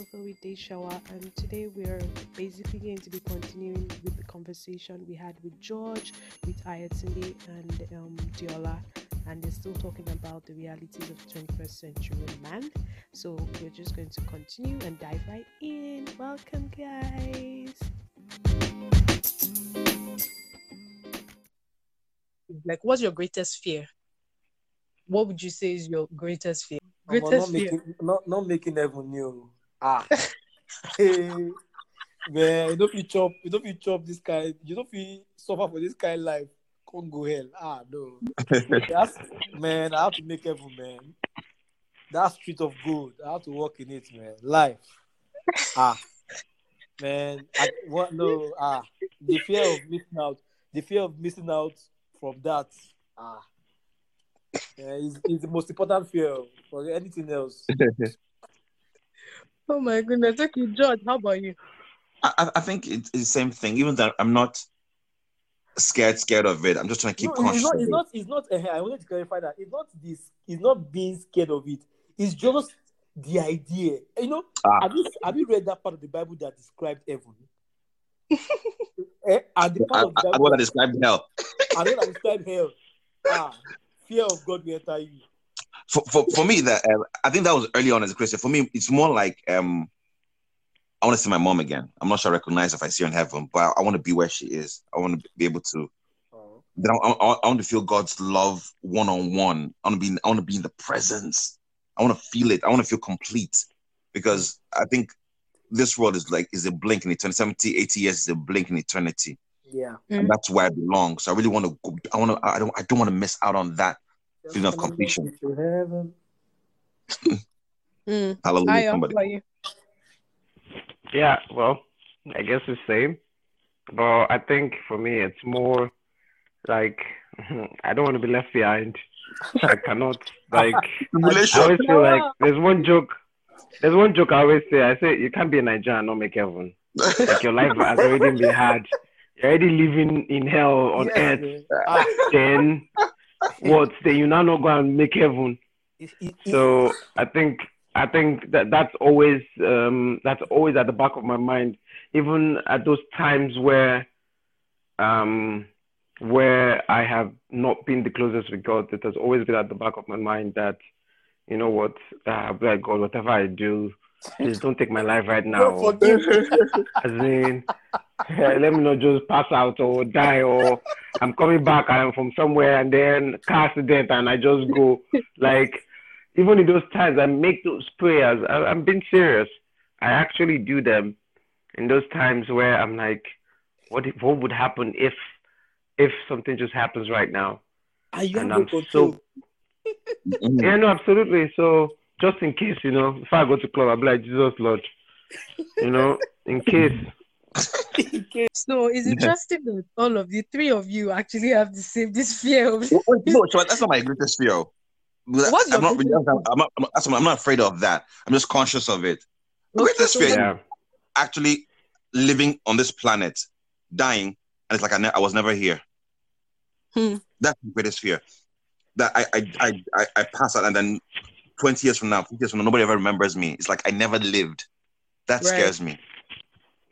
Coco with Day Shower, and today we're basically going to be continuing with the conversation we had with George, with Ayotunde, and um, Diola, and they're still talking about the realities of 21st century man. So we're just going to continue and dive right in. Welcome, guys. Like, what's your greatest fear? What would you say is your greatest fear? Greatest not fear. making not, not making heaven new. Ah. hey, man, you don't feel chop, you don't feel chop this kind, you don't feel suffer for this kind life. Can't go hell. Ah no. That's man, I have to make heaven, man. That street of gold. I have to walk in it, man. Life. Ah. Man, I, what no ah the fear of missing out, the fear of missing out from that. Ah. Yeah, is, is the most important fear for anything else. Oh my goodness. Okay, George, how about you? I, I- I think it's, it's the same thing. Even though I'm not scared, scared of it, I'm just trying to keep no, it's conscious. not. It's not. It's not. Uh, I wanted to clarify that it's not this. It's not being scared of it. It's just the idea. You know, Ah. have you have you read that part of the Bible that described heaven? eh, and the part I, of the I, I Bible want to describe hell. the one that described hell. Ah, fear of God will enter you. For, for, for me, that uh, I think that was early on as a Christian. For me, it's more like um, I want to see my mom again. I'm not sure I recognize if I see her in heaven, but I, want to be where she is. I want to be able to. Oh. Then I, I, I want to feel God's love one on one. I want to be. I want to be in the presence. I want to feel it. I want to feel complete, because I think this world is like is a blink in eternity. 70, 80 years is a blink in eternity. Yeah. and that's where I belong. So I really want to go. I want to. I don't. I don't want to miss out on that feeling of completion. Mm. Hallelujah! Ayo, how Somebody. about you? Yeah, well, I guess it's the same. But I think for me, it's more like I don't want to be left behind. I cannot like. I always feel like there's one joke. There's one joke I always say. I say you can't be a Nigerian and not make heaven. Like your life has already been hard. You're already living in hell on Yes, earth. man. Ah, Then what? Then you now not go and make heaven. So I think I think that that's always um, that's always at the back of my mind, even at those times where um, where I have not been the closest with God. It has always been at the back of my mind that you know what, uh, like God, whatever I do, please don't take my life right now. As in, let me not just pass out or die or I'm coming back and I'm from somewhere and then car accident and I just go. Like, even in those times, I make those prayers. I, I'm being serious. I actually do them in those times where I'm like, what if, what would happen if if something just happens right now? And you And I'm so yeah, no, absolutely. So just in case, you know, if I go to club, I'll be like Jesus Lord. You know, in case. So it's interesting that all of the three of you actually have the same this fear of Wait, wait, No, so that's not my greatest fear. What's I'm not, really- I'm not, I'm not, I'm not afraid of that. I'm just conscious of it. The Okay, greatest so fear Yeah. actually living on this planet, dying, and it's like I, ne- I was never here. Hmm. That's the greatest fear. That I, I, I, I, I pass out, and then 20 years from now, 50 years from now, nobody ever remembers me. It's like I never lived. That Right. scares me.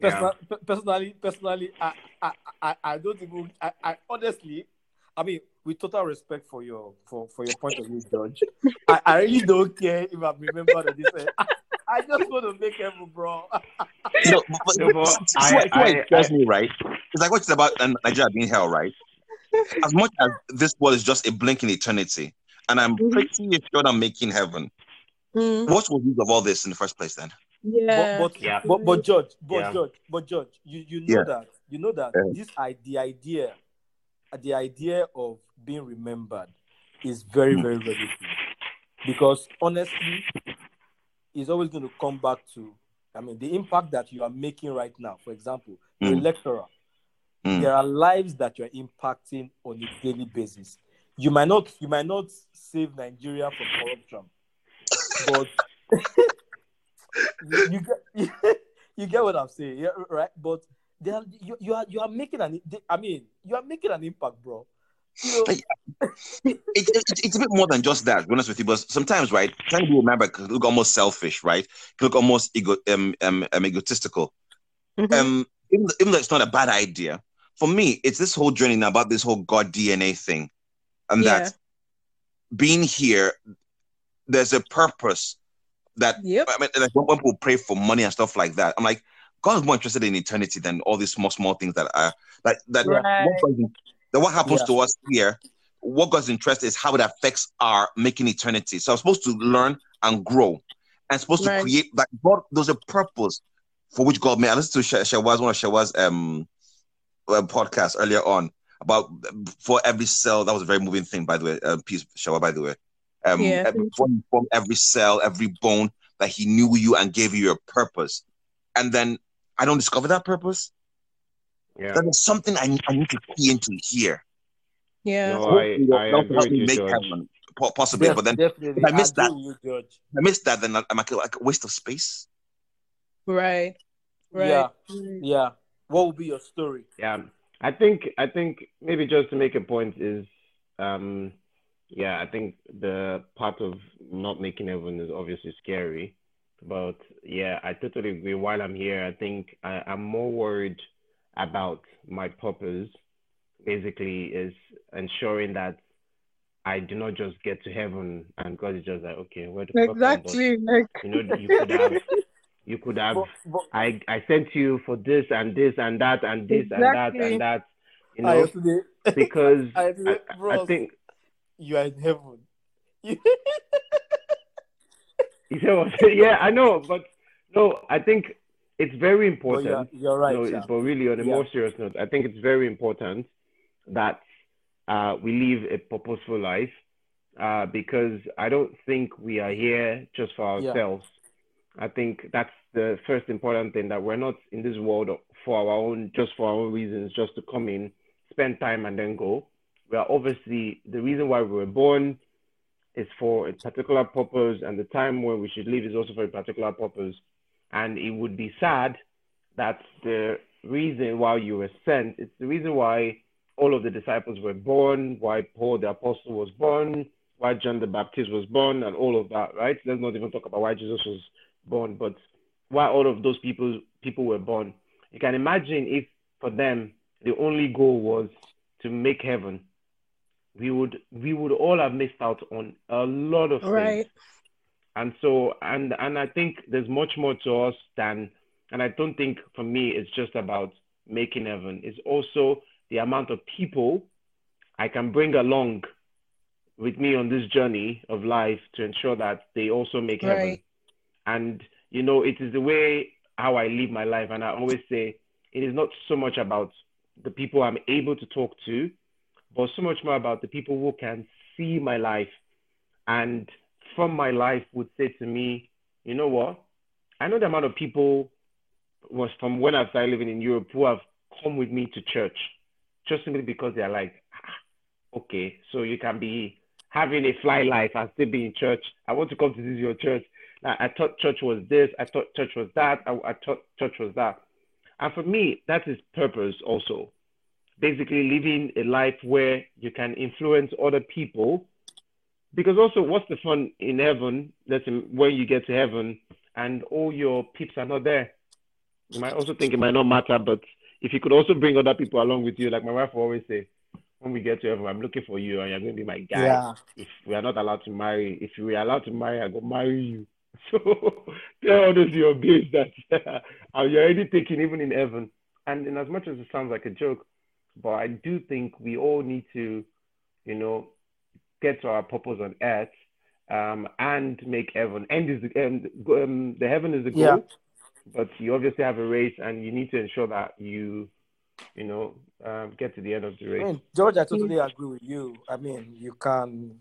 Yeah. Personal, pe- personally, personally, I, I, I, I don't even. I, I honestly, I mean, with total respect for your for, for your point of view, George, I, I really don't care if I'm remembered or this. I, I just want to make heaven, bro. No, but, but, No, but see I- why- see why I- it scares I- me, right? It's like what it's about um, Nigeria being hell, right? As much as this world is just a blink in eternity, and I'm Mhm. pretty sure I'm making heaven. Mm, What was the use of all this in the first place then? yeah. But but, Yeah. but but George, but Yeah. George, but George, you you know Yeah. that you know that Yeah. this I, the idea, the idea of being remembered is very Hmm. very very good because honestly, it's always going to come back to. I mean, the impact that you are making right now. For example, you're a Mm. lecturer. Mm. There are lives that you're impacting on a daily basis. You might not you might not save Nigeria from corruption, but you, you get you get what I'm saying, yeah, right? But there are, you, you are you are making an I mean you are making an impact, bro. You know, Hey, it, it, it's a bit more than just that. To be honest with you, but sometimes, right, trying to be a member can look almost selfish, right? Can look almost ego, um, um, um egotistical. Mhm. Um, even, though- even though it's not a bad idea, for me, it's this whole journey now about this whole God DNA thing, and Yeah. that being here, there's a purpose that Yep. I mean, like when, when people pray for money and stuff like that, I'm like, God is more interested in eternity than all these small, small things that are that that, Right. what, that what happens Yeah. to us here. What God's interest is how it affects our making eternity. So I'm supposed to learn and grow, and supposed Right. to create like God. There's a purpose for which God made. I listened to Sh- Shawa's, one of Shawa's um uh, podcast earlier on about for every cell. That was a very moving thing, by the way. Uh, peace, Shawa, by the way. Um, Yeah, every, before every cell, every bone, that he knew you and gave you a purpose. And then I don't discover that purpose. Yeah. Then there's something I, I need to key into here. Yeah. No, I, I agree with you, make George. heaven, possibly. Def- but then definitely, if I miss agree that- you, if I miss that, then I'm like, like a waste of space. Right. Right. Yeah. Yeah. What will be your story? Yeah, I think I think maybe just to make a point is, um, yeah, I think the part of not making heaven is obviously scary, but yeah, I totally agree. While I'm here, I think I, I'm more worried about my purpose. Basically, is ensuring that I do not just get to heaven and God is just like, okay, where the? Exactly. Like You know, you could have, you could have But, but I I sent you for this and this and that and this and that and that, you I know, today, because I I, today, I bros, think you are in heaven. you know what yeah, I know, but no, I think it's very but important. you're, you're right. no, Sha. but really on a Yeah. more serious note, I think it's very important that uh, we live a purposeful life uh, because I don't think we are here just for Yeah. I think that's the first important thing that we're not in this world for our own, just for our own reasons, just to come in, spend time, and then go. We are obviously the reason why we were born is for a particular purpose, and the time when we should live is also for a particular purpose. And it would be sad that the reason why you were sent, it's the reason why all of the disciples were born, why Paul the apostle was born, why John the Baptist was born, and all of that, right? Let's not even talk about why Jesus was born, but why all of those people people were born. You can imagine if for them the only goal was to make heaven, we would we would all have missed out on a lot of things. right. And so, and and I think there's much more to us than, and I don't think for me it's just about making heaven. It's also the amount of people I can bring along with me on this journey of life to ensure that they also make heaven. And you know, it is the way how I live my life. And I always say it is not so much about the people I'm able to talk to, but so much more about the people who can see my life and from my life would say to me, you know what? I know the amount of people was from when I started living in Europe who have come with me to church just simply because they're like, "Ah, okay, so you can be having a fly life and still be in church. I want to come to this your church. I, I thought church was this. I thought church was that. I, I thought church was that. And for me, that is purpose also. Basically, living a life where you can influence other people. Because also, what's the fun in heaven? That's when you get to heaven and all your peeps are not there. You might also think it might not matter, but if you could also bring other people along with you, like my wife will always say, when we get to heaven, I'm looking for you and you're going to be my guy Yeah. if we are not allowed to marry, if we are allowed to marry, I go marry you. So tell all those your babes that and you're already taken even in heaven. And in as much as it sounds like a joke, but I do think we all need to, you know, get to our purpose on earth um, and make heaven. End is the um, um, the heaven is the goal, Yeah. but you obviously have a race, and you need to ensure that you, you know, um, get to the end of the I race. mean, George, I totally agree with you. I mean, you can,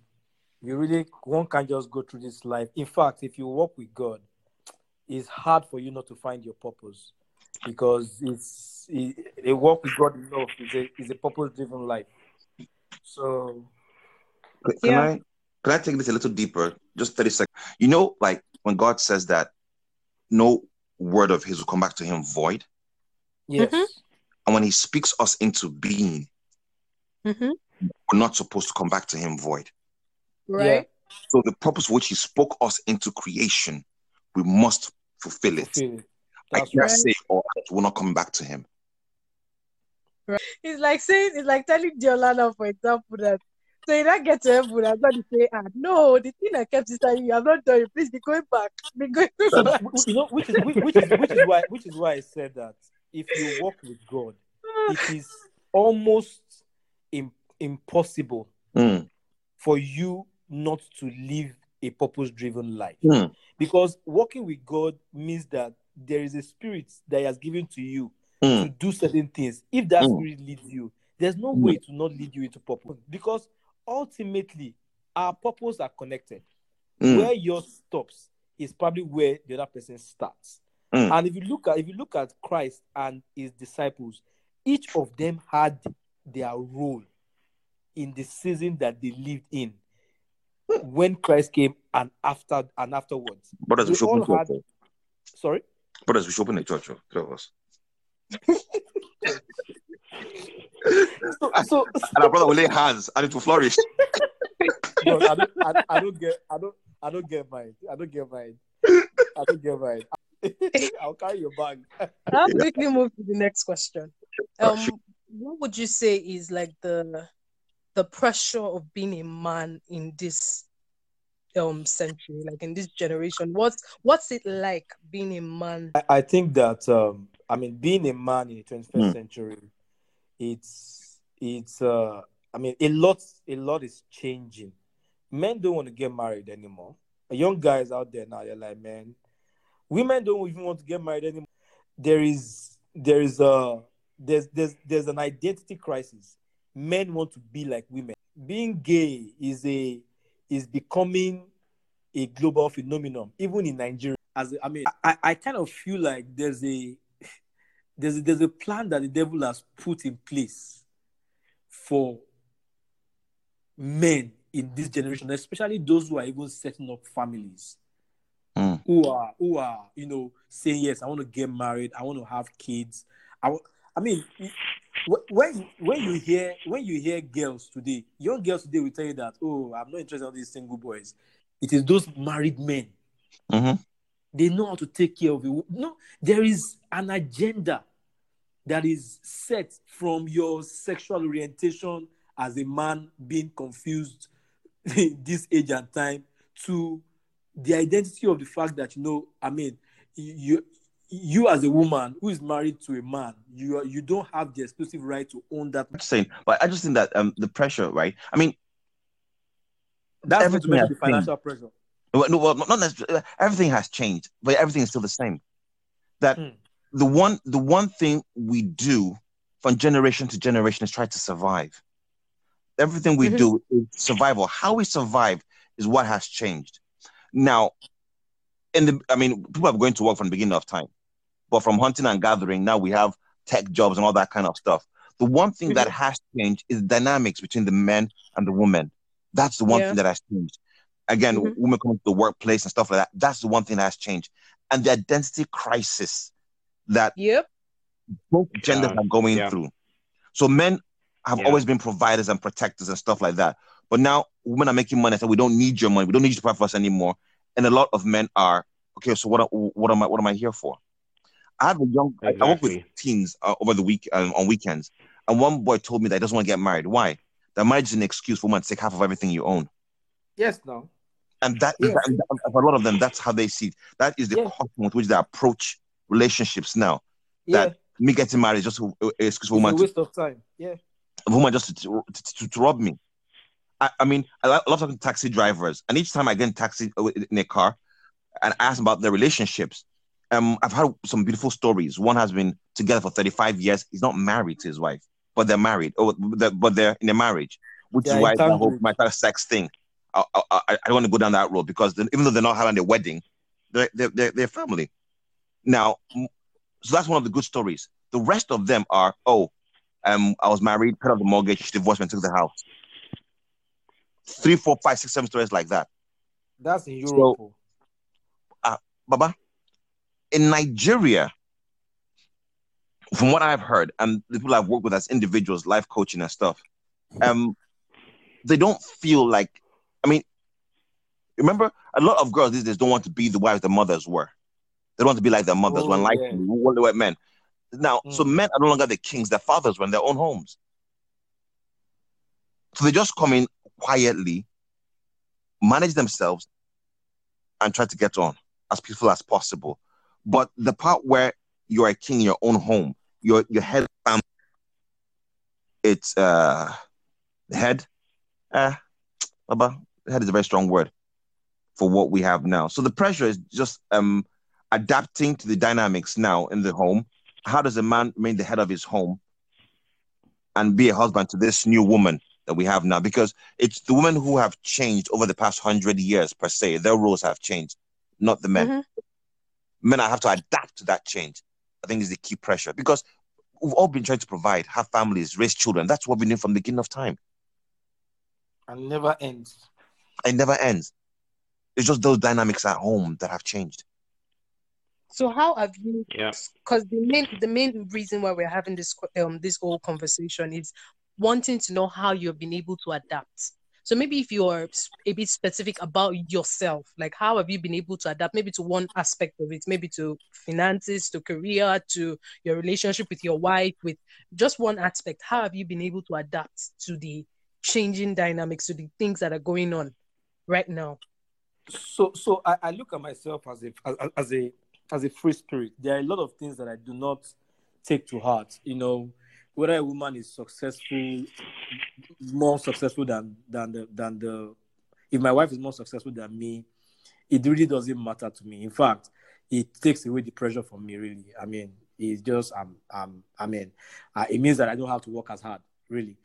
you really, one can just go through this life. In fact, if you walk with God, it's hard for you not to find your purpose because it's it, a walk with God enough is a is a purpose driven life. So Can Yeah. I can I take this a little deeper? Just 30 seconds. You know, like when God says that no word of his will come back to him void, yes, Mhm. and when he speaks us into being, Mhm. we're not supposed to come back to him void. Right. So the purpose which he spoke us into creation, we must fulfill it. Fulfill it. I That's can't right. say, oh, we're not coming back to him. Right. It's like saying, it's like telling Diolana, for example, that so you don't get to heaven and God is saying, ah, no, the thing I kept inside you, I'm not done. Please be going back. Be going So, back. you know, which is which, which is which is why which is why I said that if you walk with God, it is almost im- impossible Mm, for you not to live a purpose-driven life. mm, Because walking with God means that there is a spirit that He has given to you to mm, do certain things. If that Mm. spirit leads you, there's no Mm. way to not lead you into purpose. Because ultimately, our purpose are connected. mm, Where yours stops is probably where the other person starts. Mm. And if you look at if you look at Christ and his disciples, each of them had their role in the season that they lived in when Christ came and after and afterwards. Brothers, we They should open all a had- church. Sorry. Brothers, we should open a church. Three of us. So, so And our brother will lay hands and it will flourish. no, I don't, I, I don't get, I don't, I don't get mine. I don't get mine. I don't get mine. I'll carry your bag. I'll quickly move to the next question. Um, shoot. what would you say is like the the pressure of being a man in this um century, like in this generation? What's what's it like being a man? I, I think that, um, I mean, being a man in the 21st Hmm. century, it's, it's, uh, I mean, a lot, a lot is changing. Men don't want to get married anymore. Young guys out there now, they're like, man, women don't even want to get married anymore. There is, there is a, there's, there's, there's an identity crisis. Men want to be like women. Being gay is a, is becoming a global phenomenon, even in Nigeria. As I mean, I, I kind of feel like there's a, there's a, there's a plan that the devil has put in place for men in this generation, especially those who are even setting up families, Mm. who are who are you know saying yes, I want to get married, I want to have kids. I, wa- I mean, when when you hear when you hear girls today, young girls today will tell you that oh, I'm not interested in these single boys. It is those married men. Mhm. They know how to take care of you. No, there is an agenda that is set from your sexual orientation as a man being confused in this age and time to the identity of the fact that you know i mean you you as a woman who is married to a man you are, you don't have the exclusive right to own that I'm just saying, but I just think that um the pressure, right? I mean, that's Everything has the financial pressure well, no, well, not necessarily. Everything has changed, but everything is still the same. That Hmm. the one the one thing we do from generation to generation is try to survive. Everything we Mhm. do is survival. How we survive is what has changed. Now, in the I mean, people are going to work from the beginning of time, but from hunting and gathering, now we have tech jobs and all that kind of stuff. The one thing that has changed is dynamics between the men and the women. That's the one Yeah. thing that has changed. Again, Mhm. women coming to the workplace and stuff like that. That's the one thing that has changed. And the identity crisis that Yep. both genders Yeah, are going yeah. through. So men have Yeah. always been providers and protectors and stuff like that. But now women are making money. So we don't need your money. We don't need you to provide for us anymore. And a lot of men are okay. So what? What am I? What am I here for? I have a young. I- I work with teens uh, over the week um, on weekends, and one boy told me that he doesn't want to get married. Why? That marriage is an excuse for women to take half of everything you own. yes no And that, Yes. and that- for a lot of them, that's how they see it. That is the Yeah. custom with which they approach relationships now. yeah That me getting married is just an excuse for it's a women to waste of time yeah a woman just to, to, to, to rob me. I, I mean, I lo- love talking to taxi drivers, and each time I get in taxi uh, in a car and I ask them about their relationships, um, I've had some beautiful stories. One has been together for 35 years. He's not married to his wife, but they're married. Oh, they're- but they're in a marriage, which They're is why the whole marital sex thing. I, I, I, I don't want to go down that road because then, even though they're not having a wedding, they're, they're, they're, they're family. Now, so that's one of the good stories. The rest of them are, oh, um, I was married, paid off the mortgage, divorced and took the house. Three, four, five, six, seven stories like that. that's in So- europe oh. Baba, in Nigeria, from what I've heard, and the people I've worked with as individuals, life coaching and stuff, um they don't feel like I mean remember a lot of girls these days don't want to be the wives their mothers were. They don't want to be like their mothers Oh, when like yeah. they were men. Now, so Mm. men are no longer the kings, their fathers were in their own homes. So they just come in quietly, manage themselves, and try to get on as peaceful as possible. But the part where you're a king in your own home, your your head family, it's uh the head. Uh Baba, head is a very strong word for what we have now. So the pressure is just um adapting to the dynamics now in the home. How does a man remain the head of his home and be a husband to this new woman that we have now? Because it's the women who have changed over the past hundred years per se. Their roles have changed, not the men. Mhm. Men I have to adapt to that change. I think is the key pressure because we've all been trying to provide, have families, raise children. That's what we knew from the beginning of time. And never ends. It never ends. It's just those dynamics at home that have changed. So how have you? Yeah. Because the main the main reason why we're having this um this whole conversation is wanting to know how you've been able to adapt. So maybe if you're a bit specific about yourself, like how have you been able to adapt, maybe to one aspect of it, maybe to finances, to career, to your relationship with your wife, with just one aspect. How have you been able to adapt to the changing dynamics, to the things that are going on right now? so so I, I look at myself as a as, as a as a free spirit. There are a lot of things that I do not take to heart. You know, whether a woman is successful, more successful than than the than the if my wife is more successful than me, it really doesn't matter to me. In fact, it takes away the pressure from me. Really, I mean, it's just um um I mean, uh, it means that I don't have to work as hard. Really,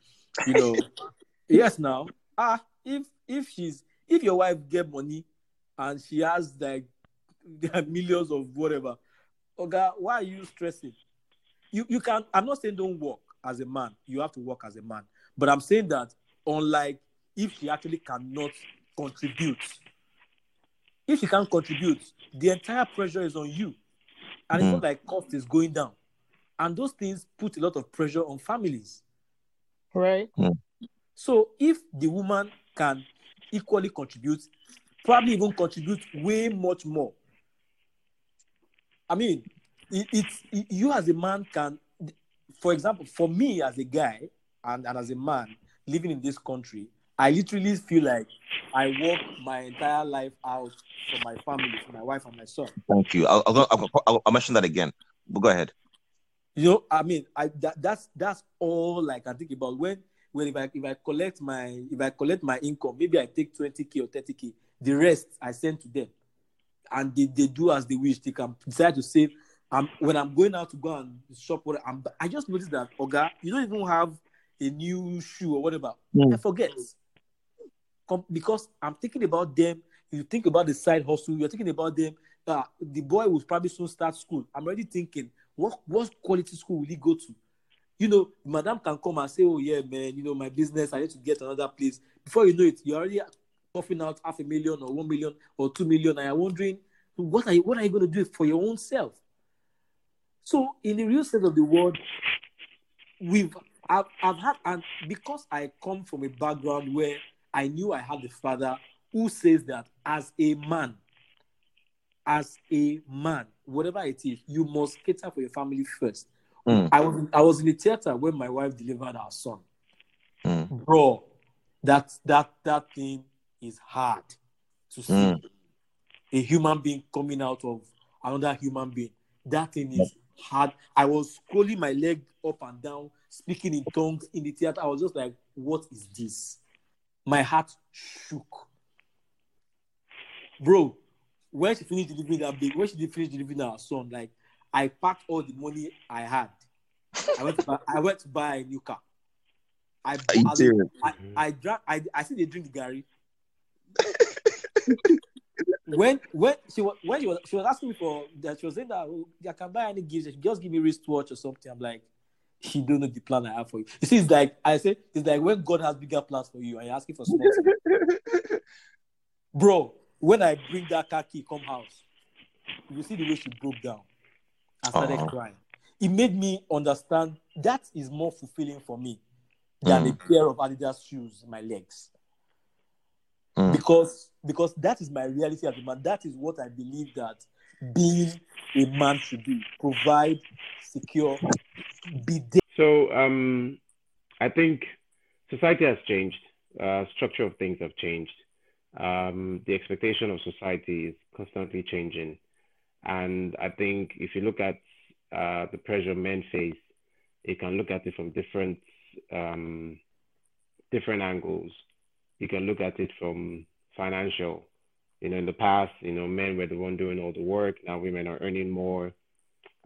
you know. yes, now ah if if she's if your wife get money and she has like millions of whatever, okay, why are you stressing? You you can. I'm not saying don't work as a man. You have to work as a man, but I'm saying that unlike if she actually cannot contribute, if she can't contribute, the entire pressure is on you, and it's hmm. not like cost is going down, and those things put a lot of pressure on families. Right. Hmm. So if the woman can equally contribute, probably even contribute way much more. I mean, it, it's it- you as a man can, for example, for me as a guy and, and as a man living in this country, I literally feel like I work my entire life out for my family, for my wife and my son. Thank you. I'll, I'll, I'll, I'll, mention that again. But go ahead. You know, I mean, I that, that's that's all I can think about when when if I if I collect my if I collect my income, maybe I take 20k or 30k, the rest I send to them. And they, they do as they wish. They can decide to save. Um, when I'm going out to go and shop, what I'm, I just noticed that, Oga, you don't even have a new shoe or whatever. Mm. I forget. Com- because I'm thinking about them. You think about the side hustle, you're thinking about them. Uh, the boy will probably soon start school. I'm already thinking, what what quality school will he go to? You know, madam can come and say, Oh, yeah, man, you know, my business, I need to get another place. Before you know it, you're already puffing out half a million or one million or two million, and you're wondering, what are you what are you going to do for your own self? So in the real sense of the word, we've I've, I've had and because I come from a background where I knew I had a father who says that as a man, as a man, whatever it is, you must cater for your family first. Mm. I was I was in the theater when my wife delivered our son. Mm. Bro, that that that thing is hard to see. Mm. A human being coming out of another human being. That thing is hard. I was scrolling my leg up and down, speaking in tongues in the theater. I was just like, what is this? My heart shook. Bro, when she finished delivering that baby, when she did finish delivering our son, like I packed all the money I had. I went to buy, I went to buy a new car. I, I? I, I drank I, I see they drink the Gary. when when she was when she was she was asking me for that she was saying that oh, I can buy any gifts, just give me wristwatch or something. I'm like, she don't know the plan I have for you. You see, it's like I say, it's like when God has bigger plans for you and you're asking for small. Bro, when I bring that car key come house, you see the way she broke down and started Aw. crying. It made me understand that is more fulfilling for me than Mm. a pair of Adidas shoes in my legs. Mm. Because because that is my reality as a man. That is what I believe that being a man should do. Provide, secure, be there. So um, I think society has changed. Uh, structure of things have changed. Um, the expectation of society is constantly changing, and I think if you look at uh, the pressure men face, you can look at it from different um, different angles. You can look at it from financial. You know, in the past, you know, men were the one doing all the work. Now women are earning more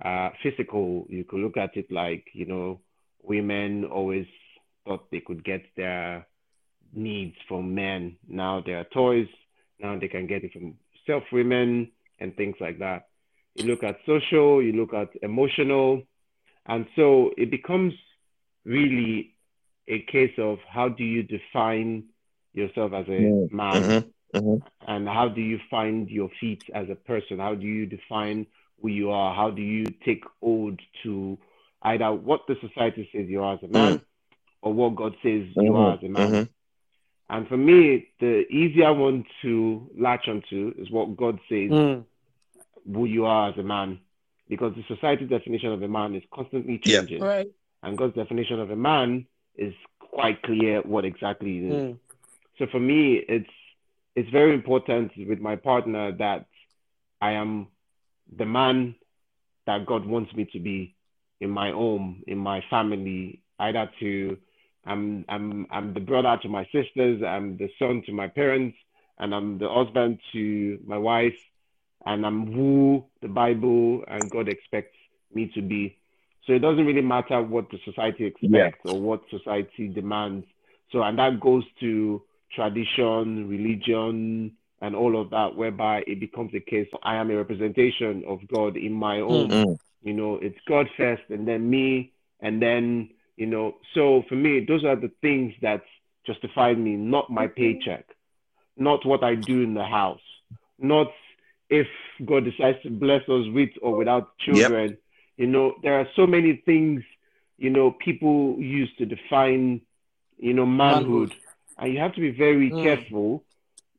uh, physical, you could look at it like, you know, women always thought they could get their needs from men. Now there are toys. Now they can get it from self women and things like that. You look at social, you look at emotional. And so it becomes really a case of how do you define yourself as a Mm. man? Mhm. Mhm. and how do you find your feet as a person? How do you define who you are? How do you take hold to either what the society says you are as a man or what God says you are as a man? And for me, the easier one to latch onto is what God says Mm. who you are as a man. Because the society's definition of a man is constantly Yeah. changing. Right. And God's definition of a man is quite clear what exactly it is. Mm. So for me, it's it's very important with my partner that I am the man that God wants me to be in my home, in my family, either to I'm I'm I'm the brother to my sisters, I'm the son to my parents, and I'm the husband to my wife, and I'm who the Bible and God expects me to be. So it doesn't really matter what the society expects or what society demands. So and that goes to tradition, religion, and all of that, whereby it becomes a case I am a representation of God in my own. Mm. You know, it's God first and then me, and then, you know, so for me, those are the things that justify me, not my paycheck, not what I do in the house, not if God decides to bless us with or without children. You know, there are so many things, you know, people use to define, you know, manhood. And you have to be very Mm. careful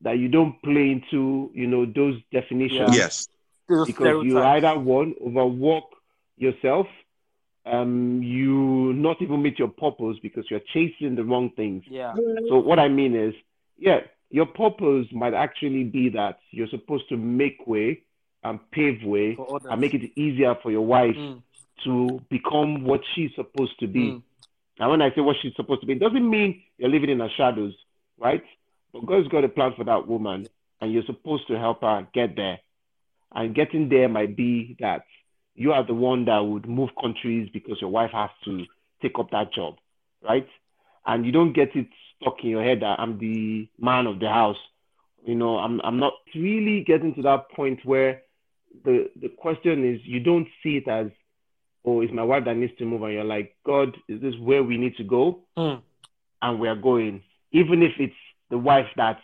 that you don't play into, you know, those definitions Yes. Those because you either one overwork yourself, um, you not even meet your purpose because you're chasing the wrong things. Yeah. So what I mean is, yeah, your purpose might actually be that you're supposed to make way and pave way and make it easier for your wife Mm. to become what she's supposed to be. Mm. And when I say what she's supposed to be, it doesn't mean you're living in her shadows, right? But God's got a plan for that woman, and you're supposed to help her get there. And getting there might be that you are the one that would move countries because your wife has to take up that job, right? And you don't get it stuck in your head that I'm the man of the house. You know, I'm I'm not really getting to that point where the the question is you don't see it as oh, it's my wife that needs to move, and you're like, God, is this where we need to go? Mm. And we're going, even if it's the wife that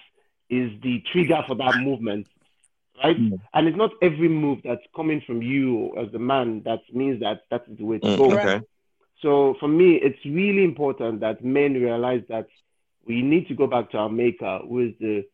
is the trigger for that movement, right? Mm. And it's not every move that's coming from you as the man that means that that is the way to Mm, go. okay. So for me, it's really important that men realize that we need to go back to our maker, who is the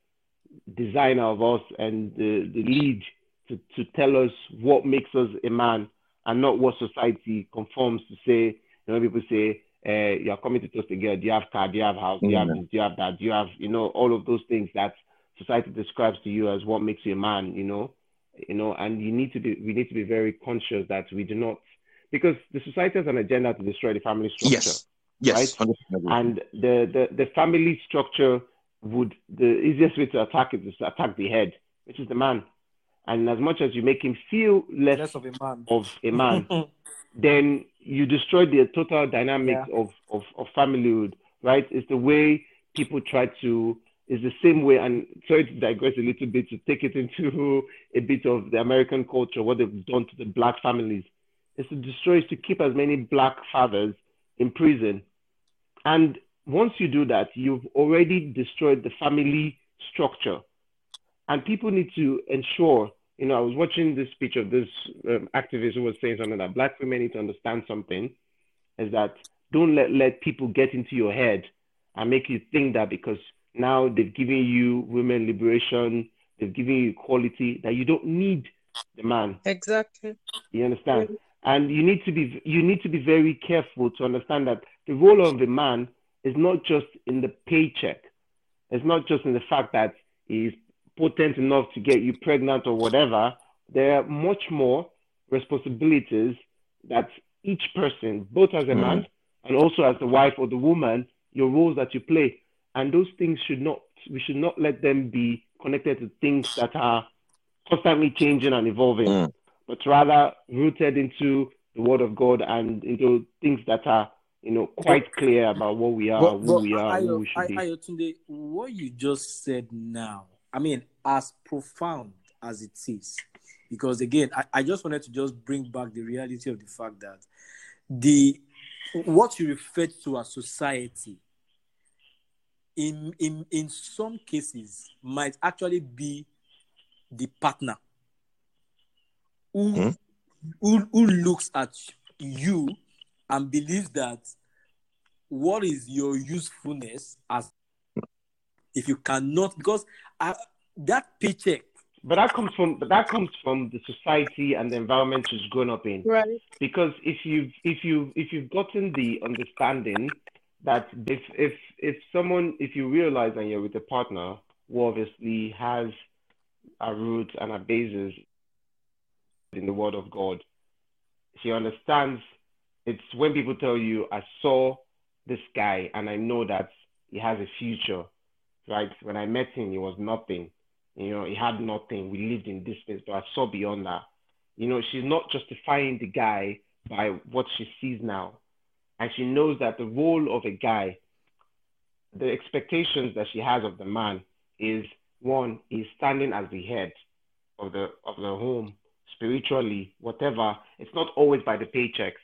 designer of us and the, the lead to, to tell us what makes us a man and not what society conforms to say. You know, people say, uh, you're coming to toast a girl, do you have car, do you have house, do you have Mhm. this, do you have that, do you have, you know, all of those things that society describes to you as what makes you a man, you know, you know, and you need to be, we need to be very conscious that we do not, because the society has an agenda to destroy the family structure Yes. Yes. 100% and the, the the family structure would the easiest way to attack it is to attack the head, which is the man. And as much as you make him feel less, Less of a man. of a man, then you destroy the total dynamics Yeah. of, of, of familyhood, right? It's the way people try to, it's the same way, and sorry to digress a little bit to take it into a bit of the American culture, what they've done to the black families, is to destroy, is to keep as many black fathers in prison. And once you do that, you've already destroyed the family structure. And people need to ensure, you know, I was watching this speech of this um, activist who was saying something that black women need to understand something is that don't let let people get into your head and make you think that because now they've given you women liberation, they've given you equality, that you don't need the man. Exactly. You understand? And you need to be you need to be very careful to understand that the role of the man is not just in the paycheck. It's not just in the fact that he's potent enough to get you pregnant or whatever. There are much more responsibilities that each person, both as a Mm. man and also as the wife or the woman, your roles that you play. And those things should not we should not let them be connected to things that are constantly changing and evolving, Mm. but rather rooted into the word of God and into things that are, you know, quite clear about what we are, But, who but we are, and who we should be. Ayotunde, what you just said now, I mean, as profound as it is, because again, I, I just wanted to just bring back the reality of the fact that the what you refer to as society in in in some cases might actually be the partner who Hmm? who, who looks at you and believes that what is your usefulness as if you cannot because I, that paycheck But that comes from but that comes from the society and the environment she's grown up in. Right. because if you've if you if you've gotten the understanding that if if if someone if you realize and you're with a partner who obviously has a root and a basis in the word of God, she understands it's when people tell you I saw this guy and I know that he has a future, right? When I met him, he was nothing. You know, he had nothing. We lived in this place, but I saw beyond that. You know, she's not justifying the guy by what she sees now. And she knows that the role of a guy, the expectations that she has of the man is one, he's standing as the head of the of the home spiritually, whatever. It's not always by the paychecks.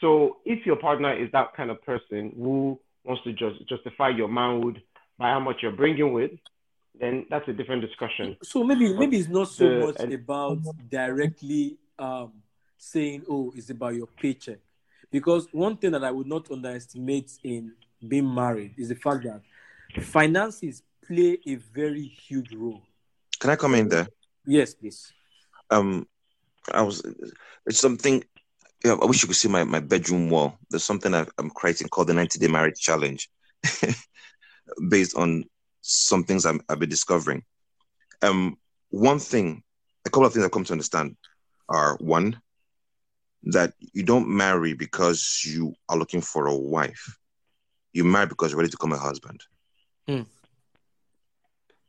So if your partner is that kind of person who wants to just justify your manhood by how much you're bringing with, then that's a different discussion. so maybe But maybe it's not so the- much and- about directly um saying oh it's about your paycheck because one thing that i would not underestimate in being married is the fact that finances play a very huge role Can I come in there? yes please Um, I was it's something. Yeah, I wish you could see my, my bedroom wall. There's something I, I'm creating called the 90 Day Marriage Challenge, based on some things I'm, I've been discovering. Um, one thing, a couple of things I've come to understand are one, that you don't marry because you are looking for a wife. You marry because you're ready to become a husband. Hmm.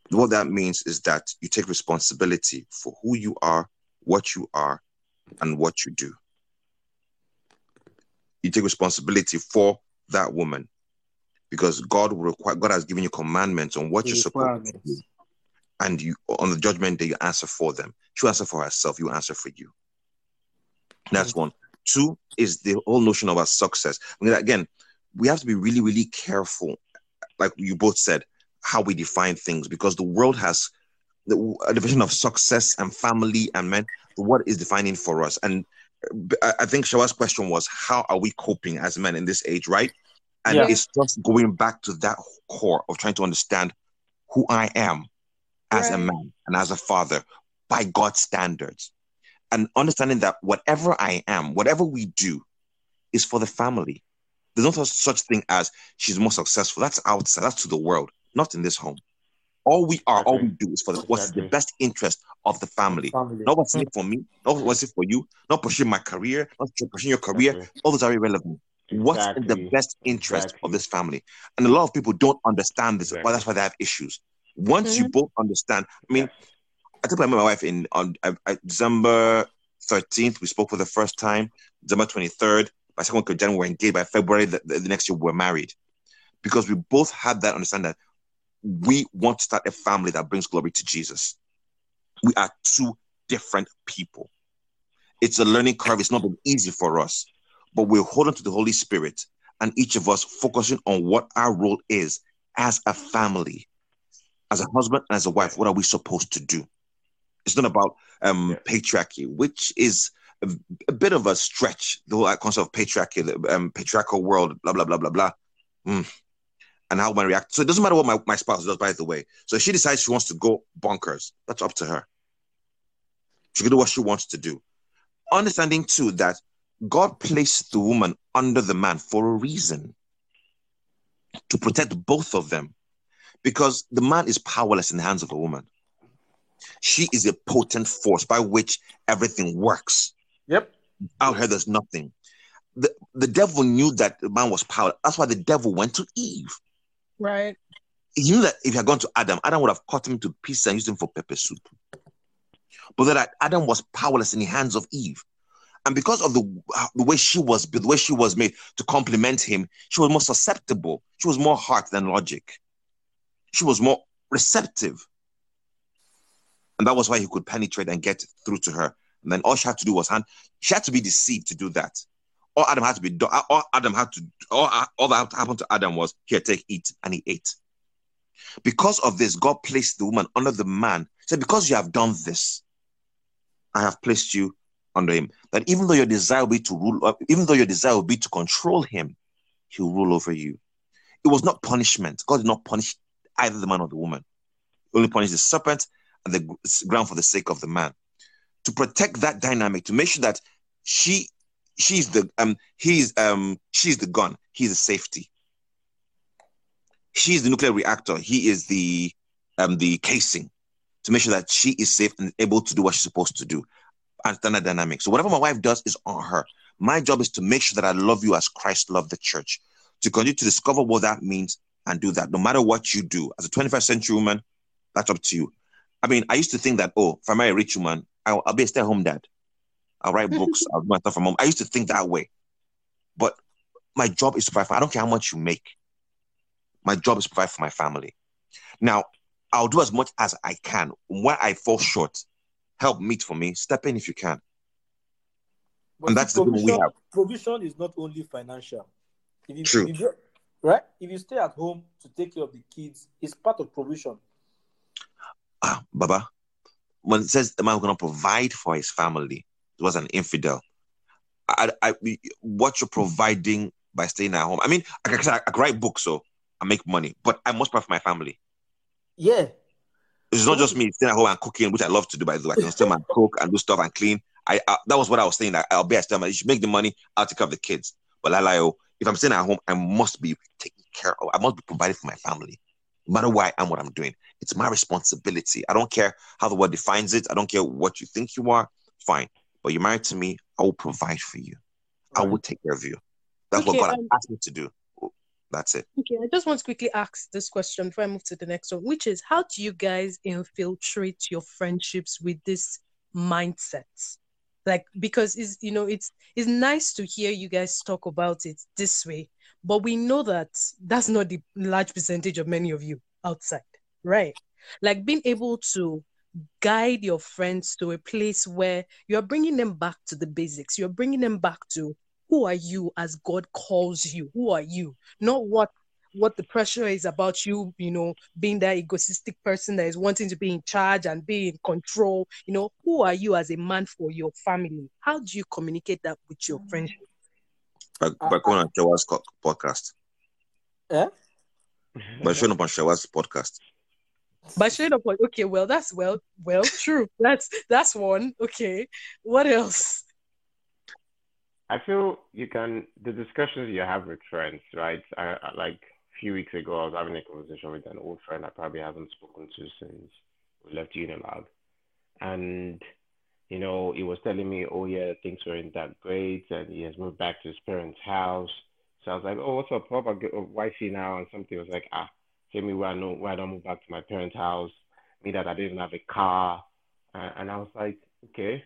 What that means is that you take responsibility for who you are, what you are, and what you do. You take responsibility for that woman because God will require God has given you commandments on what you're supposed to do. And you on the judgment day, you answer for them. She answer for herself, you answer for you. That's mm. one. Two is the whole notion about success. I mean, again, we have to be really, really careful, like you both said, how we define things because the world has the a division of success and family and men. What is defining for us? And I I think Shawa's question was, how are we coping as men in this age, right? And Yeah. it's just going back to that core of trying to understand who I am as a man and as a father by God's standards. And understanding that whatever I am, whatever we do, is for the family. There's no such, such thing as she's more successful. That's outside, that's to the world, not in this home. All we are, all we do is for the, what's the best interest of the family. Family. Not what's mm. in it for me, not what's it for you, not pursuing my career, not pursuing your career. Exactly. All those are irrelevant. What's in the best interest Exactly. of this family? And a lot of people don't understand this. Exactly. Well, that's why they have issues. Once you both understand, I mean, I think I met my wife in on uh, uh, December 13th. We spoke for the first time. December 23rd. By second week of January, we were engaged. By February, the, the, the next year, we're married. Because we both had that understanding that we want to start a family that brings glory to Jesus. We are two different people. It's a learning curve. It's not been easy for us, but we're holding to the Holy Spirit and each of us focusing on what our role is as a family, as a husband and as a wife. What are we supposed to do? It's not about um, Yeah. patriarchy, which is a, a bit of a stretch. The whole concept of patriarchal, um, patriarchal world, blah blah blah blah blah. Mm. And how women react. So it doesn't matter what my, my spouse does, by the way. So if she decides she wants to go bonkers, that's up to her. She can do what she wants to do. Understanding too that God placed the woman under the man for a reason to protect both of them because the man is powerless in the hands of a woman. She is a potent force by which everything works. Yep. Out here, there's nothing. The, the devil knew that the man was powerless. That's why the devil went to Eve. Right. He knew that if he had gone to Adam, Adam would have cut him to pieces and used him for pepper soup. But that Adam was powerless in the hands of Eve. And because of the, uh, the way she was the way she was made to complement him, she was more susceptible. She was more heart than logic. She was more receptive. And that was why he could penetrate and get through to her. And then all she had to do was hand, she had to be deceived to do that. All Adam had to be done, uh, all Adam had to, all, uh, all that happened to Adam was, here, take, eat, and he ate. Because of this, God placed the woman under the man. Said, because you have done this, I have placed you under him. That even though your desire will be to rule, uh, even though your desire will be to control him, he will rule over you. It was not punishment. God did not punish either the man or the woman. He only punished the serpent and the ground for the sake of the man. To protect that dynamic, to make sure that she she's the um he's um she's the gun, he's the safety. She's the nuclear reactor, he is the um the casing to make sure that she is safe and able to do what she's supposed to do. Understand that dynamic. So whatever my wife does is on her. My job is to make sure that I love you as Christ loved the church. To continue to discover what that means and do that. No matter what you do, as a 21st century woman, that's up to you. I mean, I used to think that, oh, if I marry a rich woman, I'll, I'll be a stay-at-home dad. I'll write books. I'll do my stuff from home. I used to think that way, but my job is to provide. For, I don't care how much you make. My job is to provide for my family. Now, I'll do as much as I can. Where I fall short, help meet for me. Step in if you can. But And that's the problem we provision, have. provision is not only financial. If you, True. If you, right? If you stay at home to take care of the kids, it's part of provision. Ah, Baba, when it says the man going to provide for his family, it was an infidel. I, I, what you're providing by staying at home. I mean, I can, I can write books, so I make money, but I must provide for my family. Yeah. It's not just me staying at home and cooking, which I love to do. By the way, I can still and cook and do stuff and clean. I, I that was what I was saying. I'll be at you should make the money. I'll take care of the kids. But I lie, oh, if I'm staying at home, I must be taken care of. I must be provided for my family, no matter why I'm what I'm doing. It's my responsibility. I don't care how the world defines it. I don't care what you think you are. Fine, but you're married to me. I will provide for you. I will take care of you. That's Okay, what God um, asked me to do. That's it. Okay, I just want to quickly ask this question before I move to the next one, which is how do you guys infiltrate your friendships with this mindset? Like because it's you know it's it's nice to hear you guys talk about it this way, but we know that that's not the large percentage of many of you outside, right? Like being able to guide your friends to a place where you're bringing them back to the basics. You're bringing them back to who are you as God calls you? Who are you? Not what what the pressure is about you, you know, being that egoistic person that is wanting to be in charge and be in control. You know, who are you as a man for your family? How do you communicate that with your friendship? By, by going on Shawa's co- podcast. Eh? By showing up on Shawa's podcast. By showing up like, okay, well, that's well, well, true. That's that's one. Okay. What else? I feel you can the discussions you have with friends, right? I, I like a few weeks ago, I was having a conversation with an old friend I probably haven't spoken to since we left Unilag, and you know, he was telling me, oh yeah, things weren't that great, and he has moved back to his parents' house. So I was like, oh, what's up, Pop? Oh, wifey now, and something was like, ah, tell me why I know why I don't move back to my parents' house. Me that I didn't have a car, uh, and I was like, okay.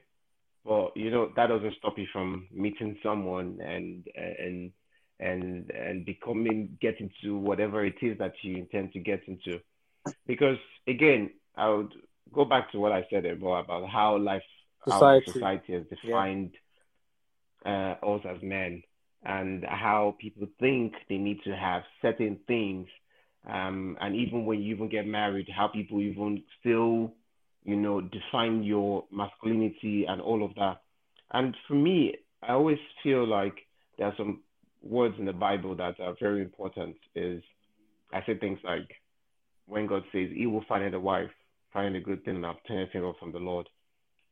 Well, you know, that doesn't stop you from meeting someone and and and and becoming get into whatever it is that you intend to get into. Because again, I would go back to what I said before about how life Society. how society has defined uh, us as men and how people think they need to have certain things. Um, and even when you even get married, how people even still you know, define your masculinity and all of that. And for me, I always feel like there are some words in the Bible that are very important. Is I say things like when God says, "He will find a wife, find a good thing, and obtain a favor from the Lord,"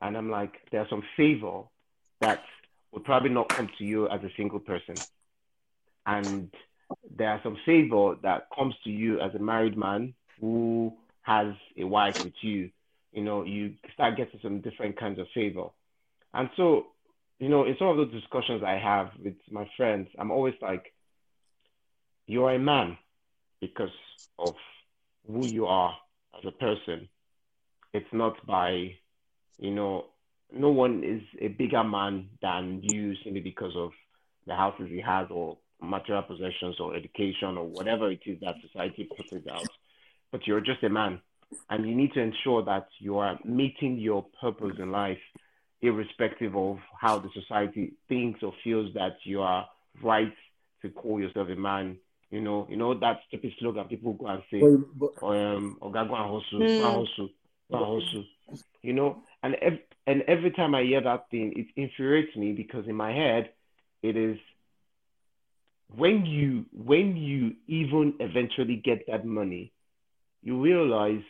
and I'm like, there's some favor that would probably not come to you as a single person, and there are some favor that comes to you as a married man who has a wife with you. You know, you start getting some different kinds of favor, and so you know, in some of those discussions I have with my friends, I'm always like, you are a man because of who you are as a person. It's not by, you know, no one is a bigger man than you simply because of the houses he has or material possessions or education or whatever it is that society puts it out. But you're just a man. And you need to ensure that you are meeting your purpose in life irrespective of how the society thinks or feels that you are right to call yourself a man. You know, you know that stupid slogan people go and say, But, but, um, Oga go and hustle, go and hustle, go and hustle. You know, and ev- and every time I hear that thing, it infuriates me because in my head, it is when you when you even eventually get that money, you realize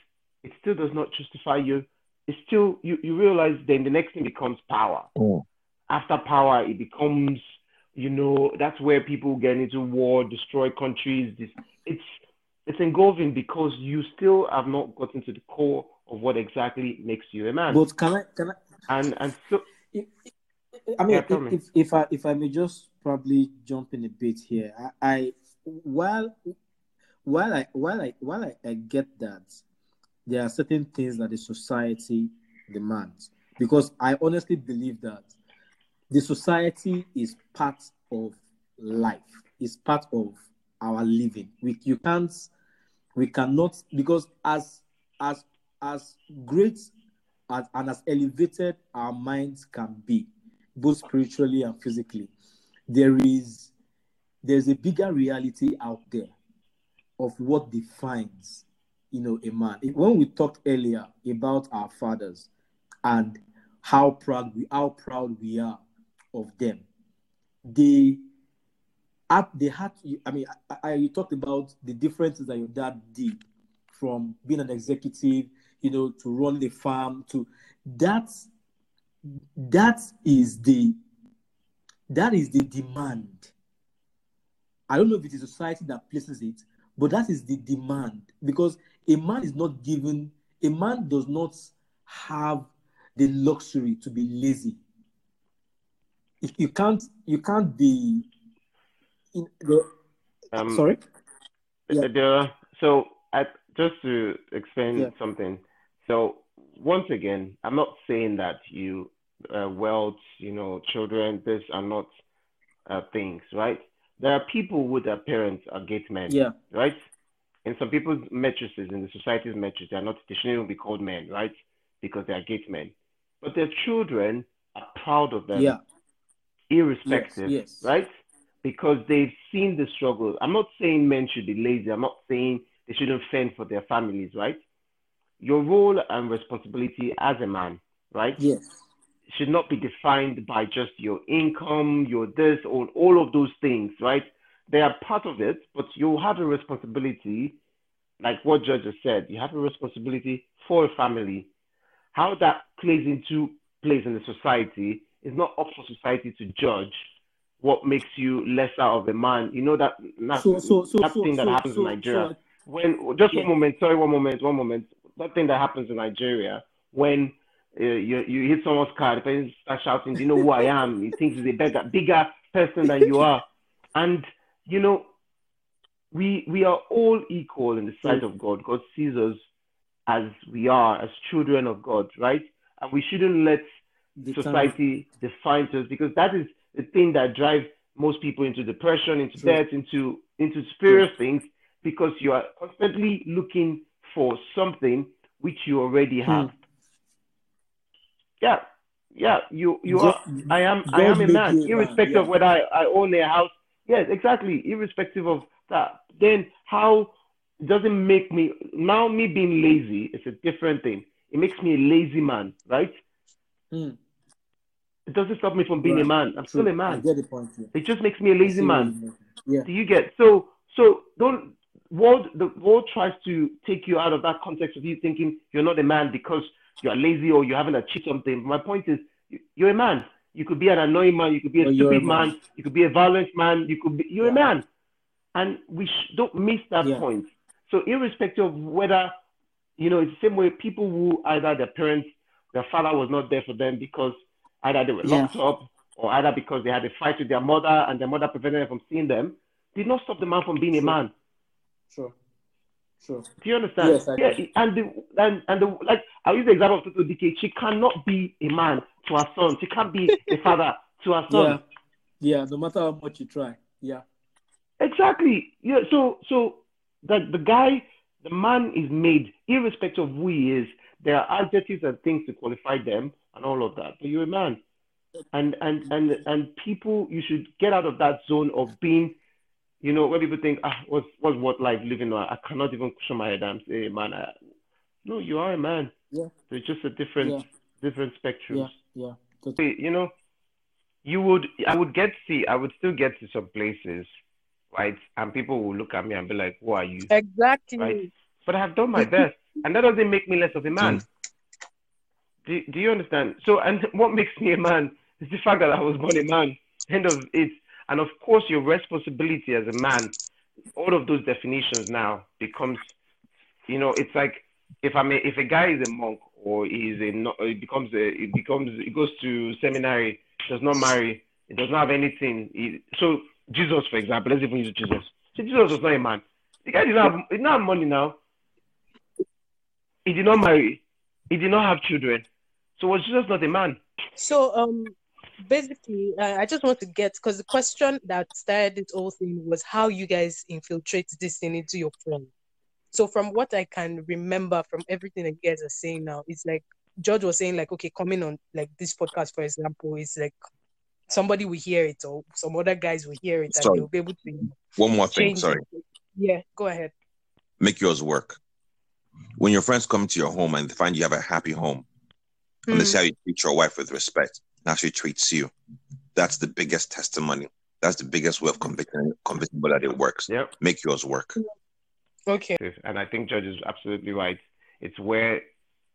it still does not justify you. It's still you, you realize then the next thing becomes power. Mm. After power, it becomes you know that's where people get into war, destroy countries. This it's it's engulfing because you still have not gotten to the core of what exactly makes you a man. but can I can I and and so I mean, Yeah, if, if, if I if I may just probably jump in a bit here, I, I while while I while I while I, I get that there are certain things that the society demands because I honestly believe that the society is part of life, is part of our living. We you can't we cannot because as as as great as, and as elevated our minds can be both spiritually and physically there is there's a bigger reality out there of what defines you know a man. When we talked earlier about our fathers and how proud we how proud we are of them they had they had i mean I, I you talked about the differences that your dad did from being an executive you know to run the farm to that that is the that is the demand. I don't know if it is society that places it but that is the demand because a man is not given a man does not have the luxury to be lazy If you can't you can't be in the, um, sorry Yeah. the so I, just to explain Yeah. something. So once again, I'm not saying that you uh, wealth, you know, children, this are not uh, things, right? There are people with their parents are gate men, yeah right? In some people's matrices, in the society's matrices, they are not, they shouldn't even be called men, right? Because they are gate men. But their children are proud of them, yeah irrespective, yes right? Because they've seen the struggle. I'm not saying men should be lazy. I'm not saying they shouldn't fend for their families, right? Your role and responsibility as a man, right, yes should not be defined by just your income, your this, or all of those things, right? They are part of it, but you have a responsibility, like what George has said, you have a responsibility for a family. How that plays into place in the society is not up for society to judge what makes you lesser of a man. You know that that, so so so that thing that happens in Nigeria when just Yeah. one moment, sorry, one moment, one moment. That thing that happens in Nigeria when uh, you you hit someone's car, the person starts shouting, "Do you know who I am?" He thinks he's a bigger bigger person than you are, and you know we we are all equal in the sight of God. God sees us as we are, as children of God, right? And we shouldn't let society define us because that is the thing that drives most people into depression, into True. debt, into into spurious things because you are constantly looking for something which you already Hmm. have. Yeah, yeah, you you God- are. I am I am a man, you a man, irrespective yeah. of whether I, I own a house. Yes, exactly, irrespective of that. Then how it doesn't make me now me being lazy is a different thing. It makes me a lazy man, right? Hmm. it doesn't stop me from being a man. I'm still a a I man. get the point. Yeah. It just makes me a lazy man. Yeah. Do you get so so don't world the world tries to take you out of that context of you thinking you're not a man because you're lazy or you haven't achieved something. My point is you're a man. You could be an annoying man, you could be a you're a stupid man. man. you could be a violent man, you could be you're a man. And we sh- don't miss that Yeah. point. So irrespective of whether you know, it's the same way people who either their parents, their father was not there for them because either they were Yeah. locked up or either because they had a fight with their mother and their mother prevented them from seeing them, did not stop the man from being a man. Sure. Sure. Do you understand? Yes, I yeah, and the and and the like I'll use the example of Toto DK. She cannot be a man to her son. She can't be a father to her son. Yeah. Yeah. No matter how much you try. Yeah. Exactly. Yeah. So so that the guy, the man is made irrespective of who he is. There are adjectives and things to qualify them and all of that. But you're a man, and and and and people, you should get out of that zone of being, you know, where people think, ah, what's what's what life living? I cannot even show my head and say, man, I, no, you are a man. Yeah. So it's just a different Yeah. different spectrum. Yeah. Yeah. Totally. You know, you would, I would get see, I would still get to some places, right? And people will look at me and be like, "Who are you?" Exactly. Right. But I have done my best, and that doesn't make me less of a man. Mm. Do, do you understand? So, and what makes me a man is the fact that I was born a man. End of it. And of course, your responsibility as a man, all of those definitions now becomes, you know, it's like if I'm a, if a guy is a monk or he's a he becomes a he becomes he goes to seminary, does not marry, he does not have anything. He, so Jesus, for example, let's even use Jesus. So Jesus was not a man. The guy did not have, he did not have money now. He did not marry. He did not have children. So was Jesus not a man? So um basically uh, I just want to get because the question that started this whole thing was how you guys infiltrate this thing into your friend. So from what I can remember from everything that you guys are saying now, it's like George was saying like okay coming on like this podcast for example, it's like somebody will hear it or some other guys will hear it and they'll be able to One more thing. Sorry. it. Yeah, go ahead. Make yours work. When your friends come to your home and they find you have a happy home, and they Mm. see how you treat your wife with respect, and how she treats you, that's the biggest testimony. That's the biggest way of convicting convincing people that it works. Yep. Make yours work. Okay. And I think George is absolutely right. It's where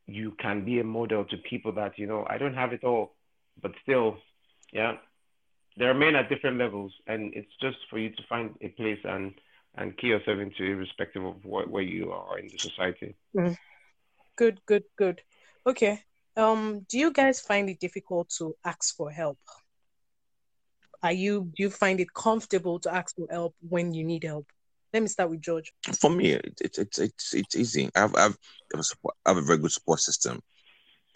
you can be a model to people that, you know, I don't have it all, but still, yeah, there are men at different levels. And it's just for you to find a place and, and key yourself into irrespective of what, where you are in the society. Good, good, good. Okay. Um, do you guys find it difficult to ask for help? Are you do you find it comfortable to ask for help when you need help? Let me start with George. For me, it, it, it's it's it's easy. I've I've I have, a support, I have a very good support system.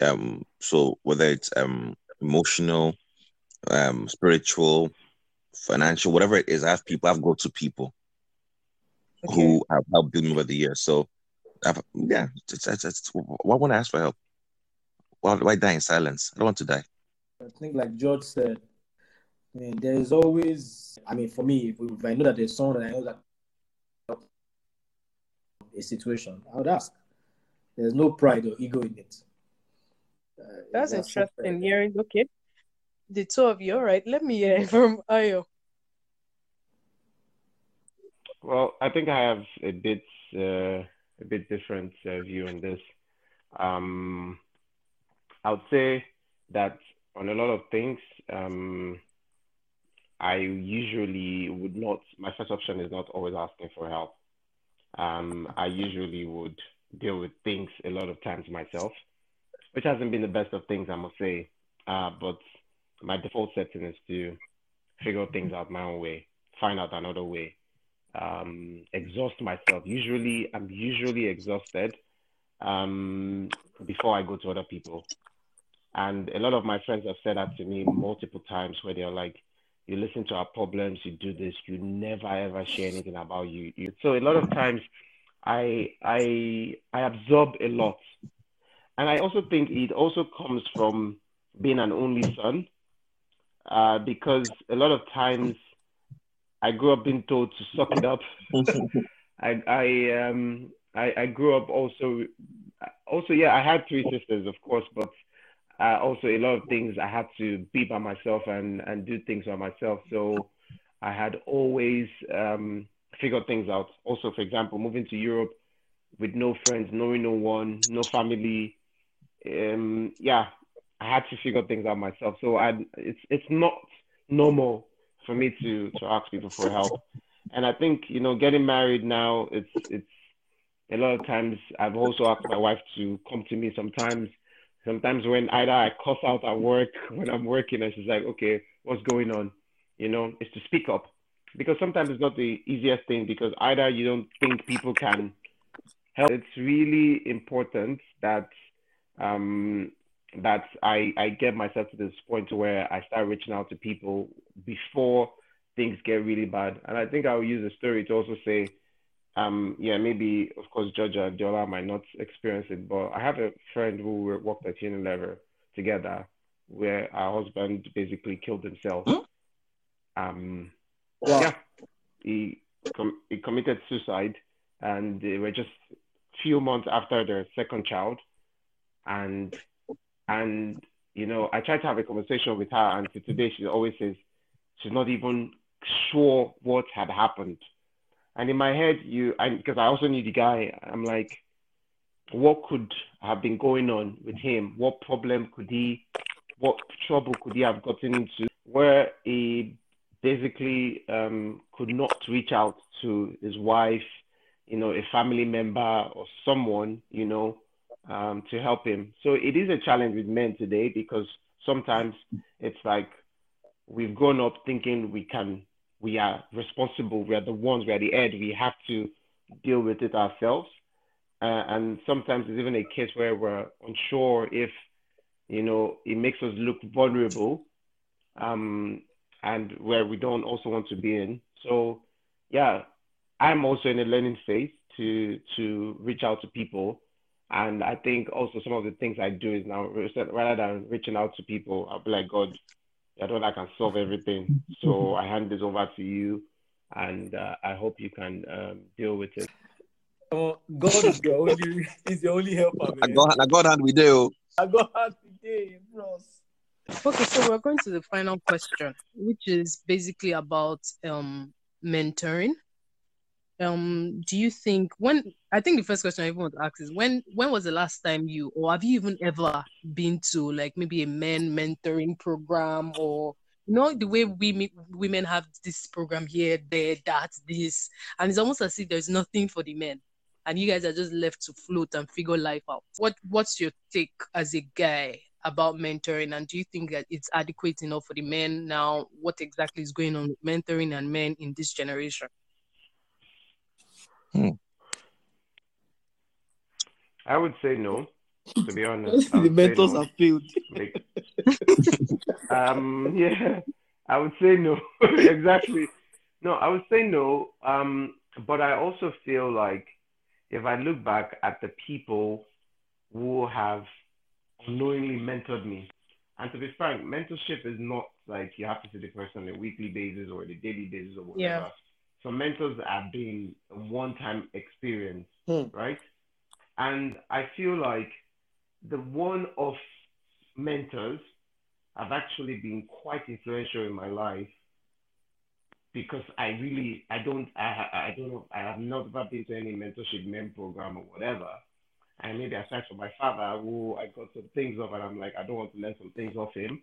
Um, so whether it's um emotional, um, spiritual, financial, whatever it is, I have people. I've go to people Okay. who have helped build me over the years. So, I've, yeah, it's, it's, it's, why want to ask for help? Why, why die in silence? I don't want to die. I think, like George said, I mean, there is always, I mean, for me, if, if I know that there's someone that I know that a situation, I would ask. There's no pride or ego in it. Uh, That's that's interesting hearing. Okay. The two of you, all right. Let me hear from Ayo. Well, I think I have a bit uh, a bit different uh, view on this. Um, I would say that on a lot of things, um, I usually would not. My first option is not always asking for help. Um, I usually would deal with things a lot of times myself, which hasn't been the best of things, I must say. Uh, but my default setting is to figure things out my own way, find out another way um, exhaust myself. Usually, I'm usually exhausted um, before I go to other people. And a lot of my friends have said that to me multiple times where they're like, you listen to our problems, you do this, you never ever share anything about you. you. So a lot of times I I I absorb a lot. And I also think it also comes from being an only son. Uh, because a lot of times I grew up being told to suck it up. I I um I, I grew up also also yeah I had three sisters of course but uh, also a lot of things I had to be by myself and and do things by myself. So I had always um, figured things out. Also, for example, moving to Europe with no friends, knowing no one, no family. Um, yeah, I had to figure things out myself. So I, it's it's not normal for me to to ask people for help. And I think you know, getting married now, it's it's a lot of times I've also asked my wife to come to me sometimes. Sometimes when either I cuss out at work when I'm working, and she's like, "Okay, what's going on?" You know, is to speak up because sometimes it's not the easiest thing because either you don't think people can help. It's really important that um, that I, I get myself to this point where I start reaching out to people before things get really bad. And I think I'll use a story to also say, um, yeah, maybe of course Georgia and Diola might not experience it, but I have a friend who worked at Unilever together, where our husband basically killed himself. Um, Wow. yeah, he com- he committed suicide, and they were just few months after their second child, and and you know I tried to have a conversation with her, and to today she always says she's not even sure what had happened. And in my head, you, because I, also knew the guy, I'm like, what could have been going on with him? What problem could he, what trouble could he have gotten into where he basically um, could not reach out to his wife, you know, a family member or someone, you know, um, to help him. So it is a challenge with men today because sometimes it's like we've grown up thinking we can, we are responsible, we are the ones, we are the head, we have to deal with it ourselves. Uh, and sometimes it's even a case where we're unsure if, you know, it makes us look vulnerable um, and where we don't also want to be in. So, yeah, I'm also in a learning phase to to reach out to people, and I think also some of the things I do is now rather than reaching out to people, I'll be like, God, I don't I can solve everything, so I hand this over to you, and uh, I hope you can um, deal with it. Oh, God is your only is your only helper, I man. got I got hand with you. I got hand today, bros. Okay, so we're going to the final question, which is basically about um mentoring. Um, do you think when I think the first question I even want to ask is when when was the last time you or have you even ever been to like maybe a men mentoring program or you know the way we women have this program here, there, that, this, and it's almost as if there's nothing for the men, and you guys are just left to float and figure life out. What What's your take as a guy about mentoring, and do you think that it's adequate enough for the men now? What exactly is going on with mentoring and men in this generation? I would say no, to be honest. The mentors no. have failed. Like, um, yeah, I would say no. exactly. No, I would say no. Um, but I also feel like if I look back at the people who have unknowingly mentored me, and to be frank, mentorship is not like you have to see the person on a weekly basis or a daily basis or whatever. Yeah. So mentors have been a one-time experience, Hmm. right? And I feel like the one-off mentors have actually been quite influential in my life because I really I don't I I don't know I have never been to any mentorship men program or whatever. And maybe aside from my father, who I got some things off, and I'm like I don't want to learn some things off him.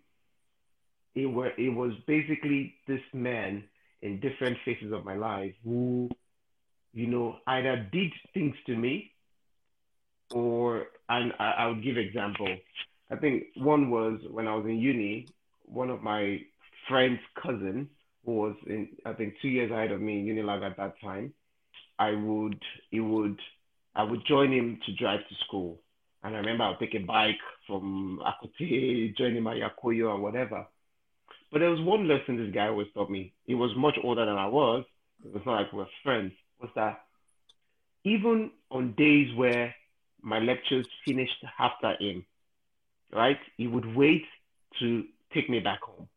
It were it was basically this man in different phases of my life who, you know, either did things to me, or and I, I would give example. I think one was when I was in uni, one of my friend's cousin who was in I think two years ahead of me in Unilag at that time, I would he would I would join him to drive to school. And I remember I would take a bike from Akote, join him at Yakoyo and whatever. But there was one lesson this guy always taught me. He was much older than I was. It's not like we were friends. Was that even on days where my lectures finished after him, right? He would wait to take me back home.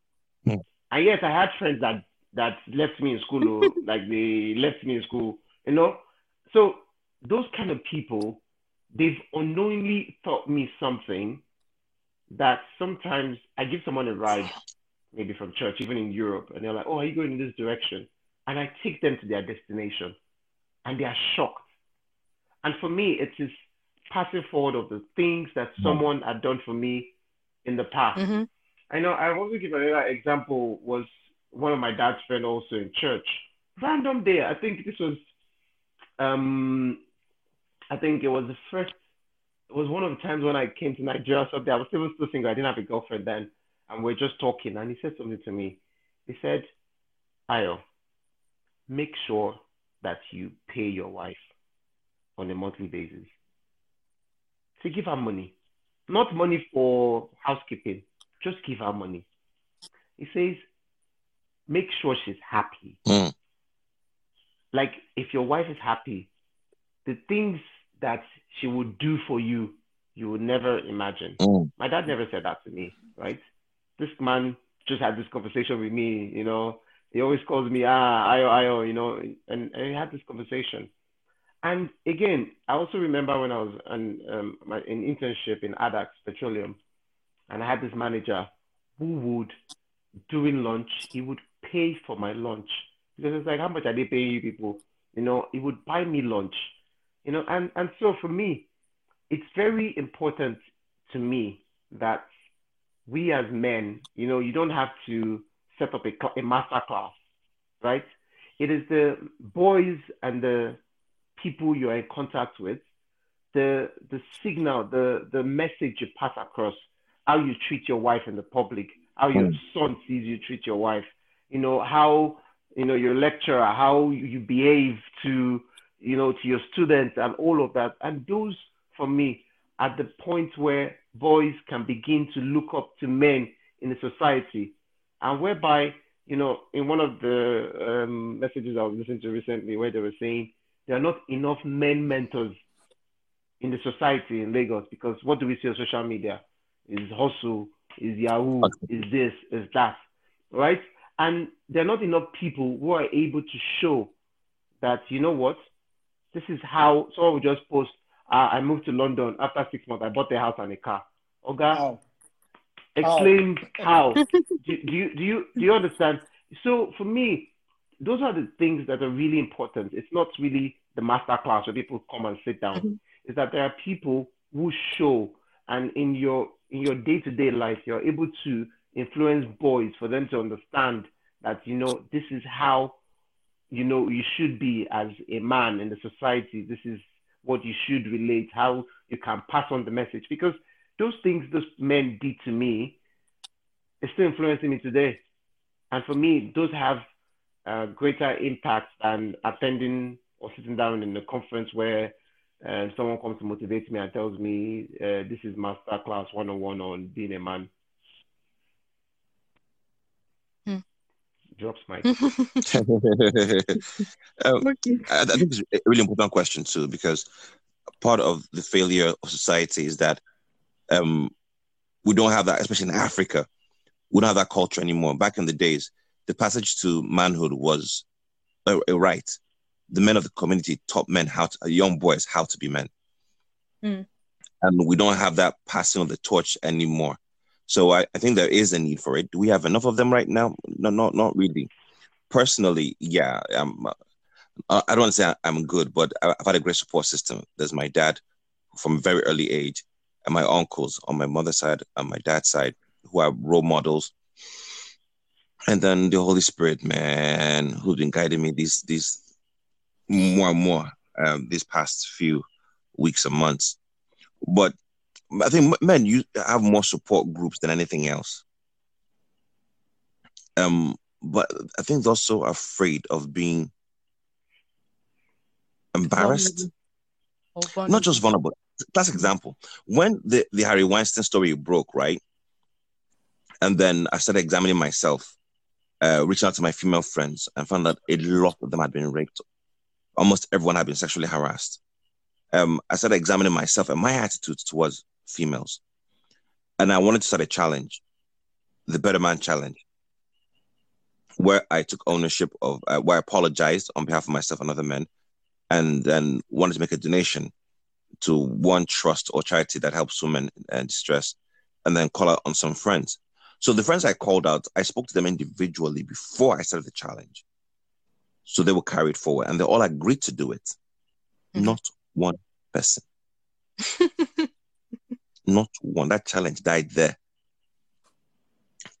Hmm. And yes, I had friends that that left me in school, or like they left me in school, you know. So those kind of people, they've unknowingly taught me something that sometimes I give someone a ride, maybe from church, even in Europe, and they're like, "Oh, are you going in this direction?" And I take them to their destination, and they are shocked. And for me, it is passing forward of the things that someone had done for me in the past. Mhm. I know I want to give another example was one of my dad's friend also in church. Random day. I think this was um I think it was the first it was one of the times when I came to Nigeria So. I was still still single, I didn't have a girlfriend then. And we're just talking and he said something to me. He said, Ayo, make sure that you pay your wife on a monthly basis. So give her money. Not money for housekeeping. Just give her money. He says, make sure she's happy. Mm. Like if your wife is happy, the things that she would do for you, you would never imagine. Mm. My dad never said that to me, right? This man just had this conversation with me, you know. He always calls me, ah, Ayo, Ayo, you know, and, and he had this conversation. And again, I also remember when I was on um, an internship in Addax Petroleum, and I had this manager who would, during lunch, he would pay for my lunch because it's like, how much are they paying you people? You know, he would buy me lunch, you know, and and so for me, it's very important to me that we as men, you know, you don't have to set up a, a master class, right? It is the boys and the people you're in contact with, the the signal, the the message you pass across, how you treat your wife in the public, how your Mm. son sees you treat your wife, you know, how you know your lecturer, how you behave to you know to your students and all of that. And those for me at the point where boys can begin to look up to men in the society, and whereby you know in one of the um, messages I was listening to recently, where they were saying there are not enough men mentors in the society in Lagos because what do we see on social media? Is hustle, is Yahoo, is this, is that, right? And there are not enough people who are able to show that, you know what, this is how someone will just post, uh, I moved to London after six months, I bought a house and a car. Oga, How? explain how. do, do you do you do you understand? So for me, those are the things that are really important. It's not really the master class where people come and sit down. Mhm. Is that there are people who show, and in your in your day to day life, you're able to influence boys for them to understand that you know this is how you know you should be as a man in the society. This is what you should relate, how you can pass on the message. Because those things those men did to me is still influencing me today. And for me, those have uh, greater impact than attending or sitting down in a conference where uh, someone comes to motivate me and tells me uh, this is master class one on one on being a man. Hmm. Drops my. Um, Okay. I, I think it's a really important question too, because part of the failure of society is that um, we don't have that, especially in Africa. We don't have that culture anymore. Back in the days, the passage to manhood was a, a right. The men of the community taught men how to, young boys how to be men. Mm. And we don't have that passing of the torch anymore. So I, I think there is a need for it. Do we have enough of them right now? No, not not really. Personally, yeah, um, uh, I don't want to say I'm good, but I've had a great support system. There's my dad from a very early age, and my uncles on my mother's side and my dad's side, who are role models. And then the Holy Spirit, man, who's been guiding me these these more and more um, these past few weeks and months. But I think men you have more support groups than anything else. Um, but I think they're also afraid of being embarrassed not just vulnerable. Classic example. When the, the Harvey Weinstein story broke, right? And then I started examining myself, uh, reaching out to my female friends, and found that a lot of them had been raped. Almost everyone had been sexually harassed. Um, I started examining myself and my attitudes towards females. And I wanted to start a challenge, the Better Man Challenge, where I took ownership of, uh, where I apologized on behalf of myself and other men, and then wanted to make a donation to one trust or charity that helps women in distress. and then call out on some friends. So the friends I called out, I spoke to them individually before I started the challenge. So they were carried forward and they all agreed to do it. Mhm. Not one person. Not one. That challenge died there.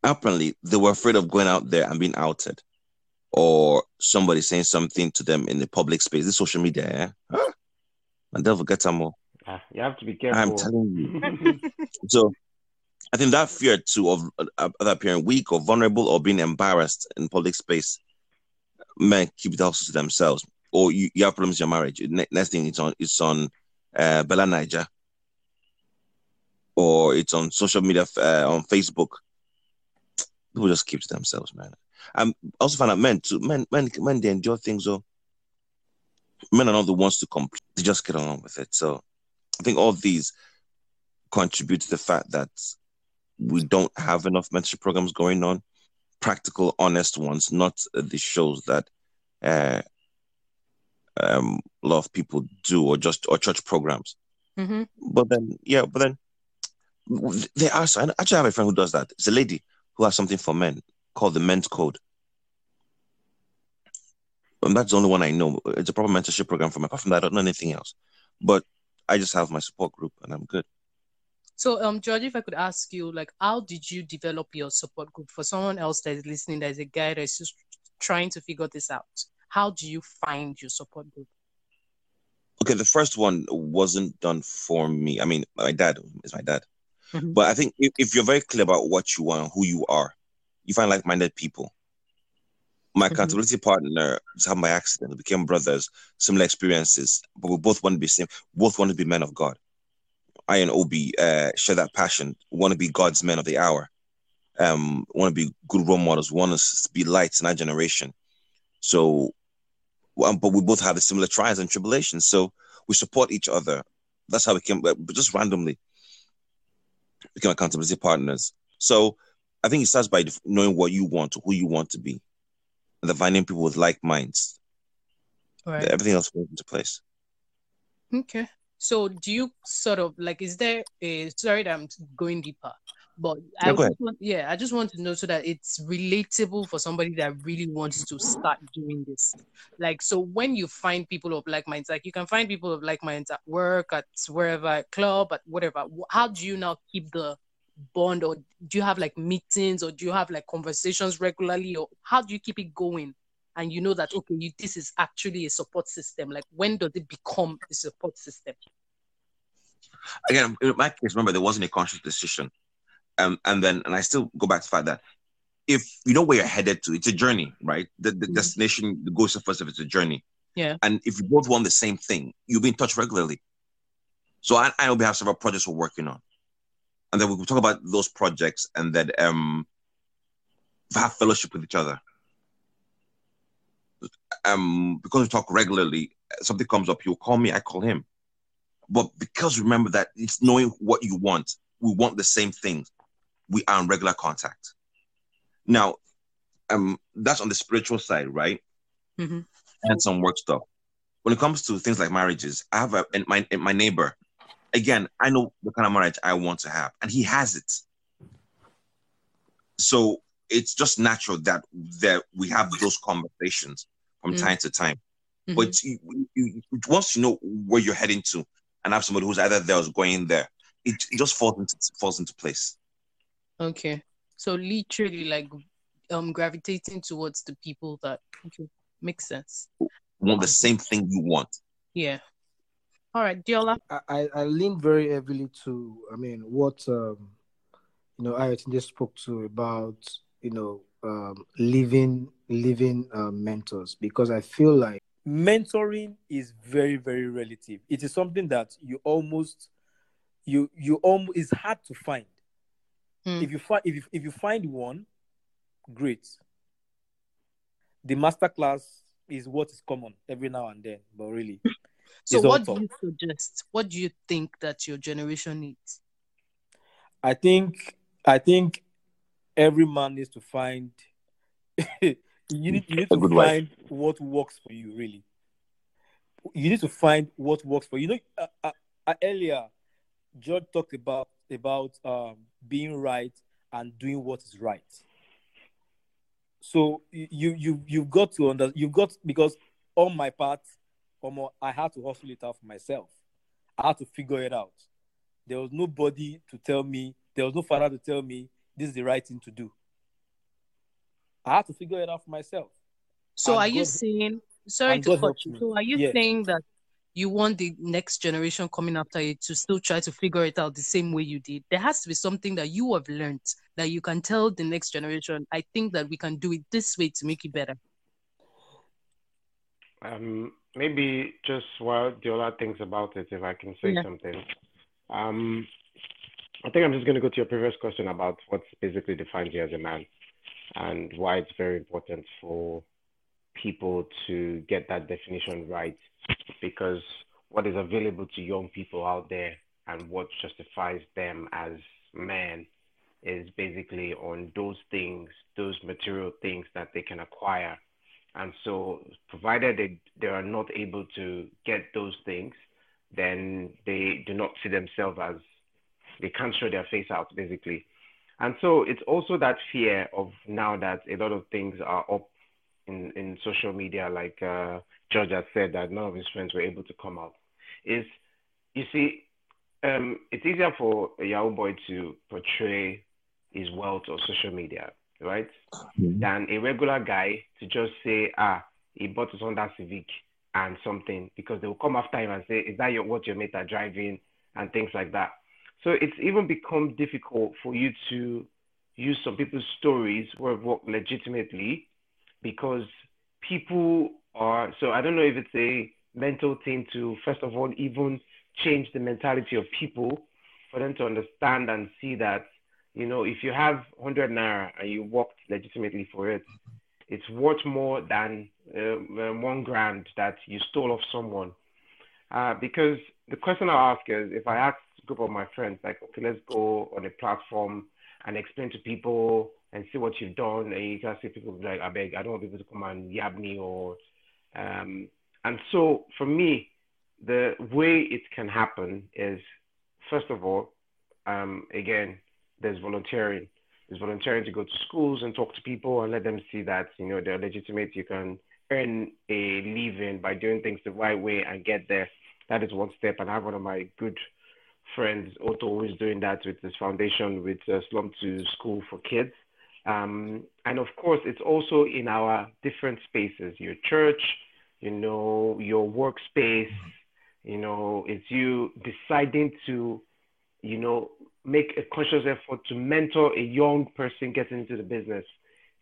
Apparently, they were afraid of going out there and being outed or somebody saying something to them in the public space, this social media. Eh? Ah, and devil get some more. Ah, you have to be careful. I'm telling you. So I think that fear too of uh, either appearing weak or vulnerable or being embarrassed in public space, men keep it also to themselves. Or you, you have problems in your marriage. Next thing it's on it's on uh, BellaNaija, or it's on social media uh, on Facebook. People just keep to themselves, man. I also find out men too. Men, men, men, they endure things. So men are not the ones to complain. They just get along with it. So I think all these contribute to the fact that we don't have enough mentorship programs going on, practical, honest ones, not the shows that uh, um, a lot of people do, or just or church programs. Mhm. But then, yeah, but then they are. I actually have a friend who does that. It's a lady who has something for men called the Men's Code. And that's the only one I know. It's a proper mentorship program for me. Apart from that, I don't know anything else. But I just have my support group and I'm good. So, um, George, if I could ask you, like, how did you develop your support group for someone else that is listening, that is a guy that's just trying to figure this out? How do you find your support group? Okay, the first one wasn't done for me. I mean, my dad is my dad. Mhm. But I think if, if you're very clear about what you want, who you are, you find like minded people. My Mhm. accountability partner just happened by accident. We became brothers, similar experiences, but we both want to be same. Both want to be men of God. I and Obi uh, share that passion. Want to be God's men of the hour. Um, want to be good role models. Want to be lights in our generation. So, um, but we both have the similar trials and tribulations. So we support each other. That's how we came. But just randomly become accountability partners. So I think it starts by knowing what you want, who you want to be, and then finding people with like minds. Right. Everything else falls into place. Okay. So do you sort of like is there a sorry that I'm going deeper, but I just want, yeah, I just want to know so that it's relatable for somebody that really wants to start doing this. Like so when you find people of like minds, like you can find people of like minds at work, at wherever, at club, at whatever. How do you now keep the bond or do you have like meetings or do you have like conversations regularly or how do you keep it going? And you know that okay, you, this is actually a support system. Like when does it become a support system? Again, in my case, remember there wasn't a conscious decision, um, and then and I still go back to the fact that if you know where you're headed to, it's a journey, right? The, the Mhm. destination, is first of it's a journey. Yeah. And if you both want the same thing, you'll be in touch regularly. So I, I know we have several projects we're working on, and then we will talk about those projects, and then um, have fellowship with each other. Um, because we talk regularly, something comes up, you'll call me, I call him. But because remember that it's knowing what you want, we want the same things. We are in regular contact. Now, um, that's on the spiritual side, right? Mhm. And some work stuff. When it comes to things like marriages, I have a my my neighbor. Again, I know the kind of marriage I want to have, and he has it. So it's just natural that that we have those conversations from Mm. time to time. Mhm. But you, you, you, once you know where you're heading to, and have somebody who's either there or going there, it, it just falls into falls into place. Okay. So literally like um gravitating towards the people that okay makes sense. Want the same thing you want. Yeah. All right, Diola. I, I, I lean very heavily to, I mean, what um, you know, Ayotunde spoke to about, you know, um, living living uh, mentors because I feel like mentoring is very very relative. It is something that you almost you you almost it's hard to find. Hmm. If you find if you, if you find one, great. The masterclass is what is common every now and then, but really, So what do you suggest? What do you think that your generation needs? I think I think every man needs to find you need you need to good wife. find what works for you really. You need to find what works for you. You know, uh, uh, uh, earlier George talked about about um, being right and doing what is right. So you you you've got to under you've got because on my part, um, I had to hustle it out for myself. I had to figure it out. There was nobody to tell me. There was no father to tell me this is the right thing to do. I had to figure it out for myself. So And are you saying sorry to God cut you. So are you Yes. saying that you want the next generation coming after you to still try to figure it out the same way you did? There has to be something that you have learned that you can tell the next generation. I think that we can do it this way to make it better. Um, maybe just while Diola thinks about it, if I can say Yeah. something. Um, I think I'm just going to go to your previous question about what basically defines you as a man and why it's very important for people to get that definition right because what is available to young people out there and what justifies them as men is basically on those things, those material things that they can acquire. And so, provided they, they are not able to get those things, then they do not see themselves as they can't show their face out, basically. And so, it's also that fear of now that a lot of things are up in, in social media, like uh, George has said, that none of his friends were able to come out. Is you see, um, it's easier for a Yahoo boy to portray his wealth on social media, right? than a regular guy to just say, ah, he bought his Honda Civic and something, because they will come after him and say, is that your, what your mate are driving and things like that. So it's even become difficult for you to use some people's stories work legitimately because people are, so I don't know if it's a mental thing to, first of all, even change the mentality of people for them to understand and see that you know, if you have 100 naira and you worked legitimately for it, it's worth more than uh, uh, one grand that you stole off someone. Uh, because the question I ask is, if I ask a group of my friends, like, okay, let's go on a platform and explain to people and see what you've done, and you can see people like, I beg, I don't want people to come and yab me or, um, and so for me, the way it can happen is, first of all, um, again, there's volunteering. There's volunteering to go to schools and talk to people and let them see that you know they're legitimate. You can earn a living by doing things the right way and get there. That is one step. And I have one of my good friends, Otto, who is doing that with his foundation with uh, Slum to School for Kids. Um, and of course, it's also in our different spaces, your church, you know, your workspace, you know, it's you deciding to, you know, make a conscious effort to mentor a young person getting into the business,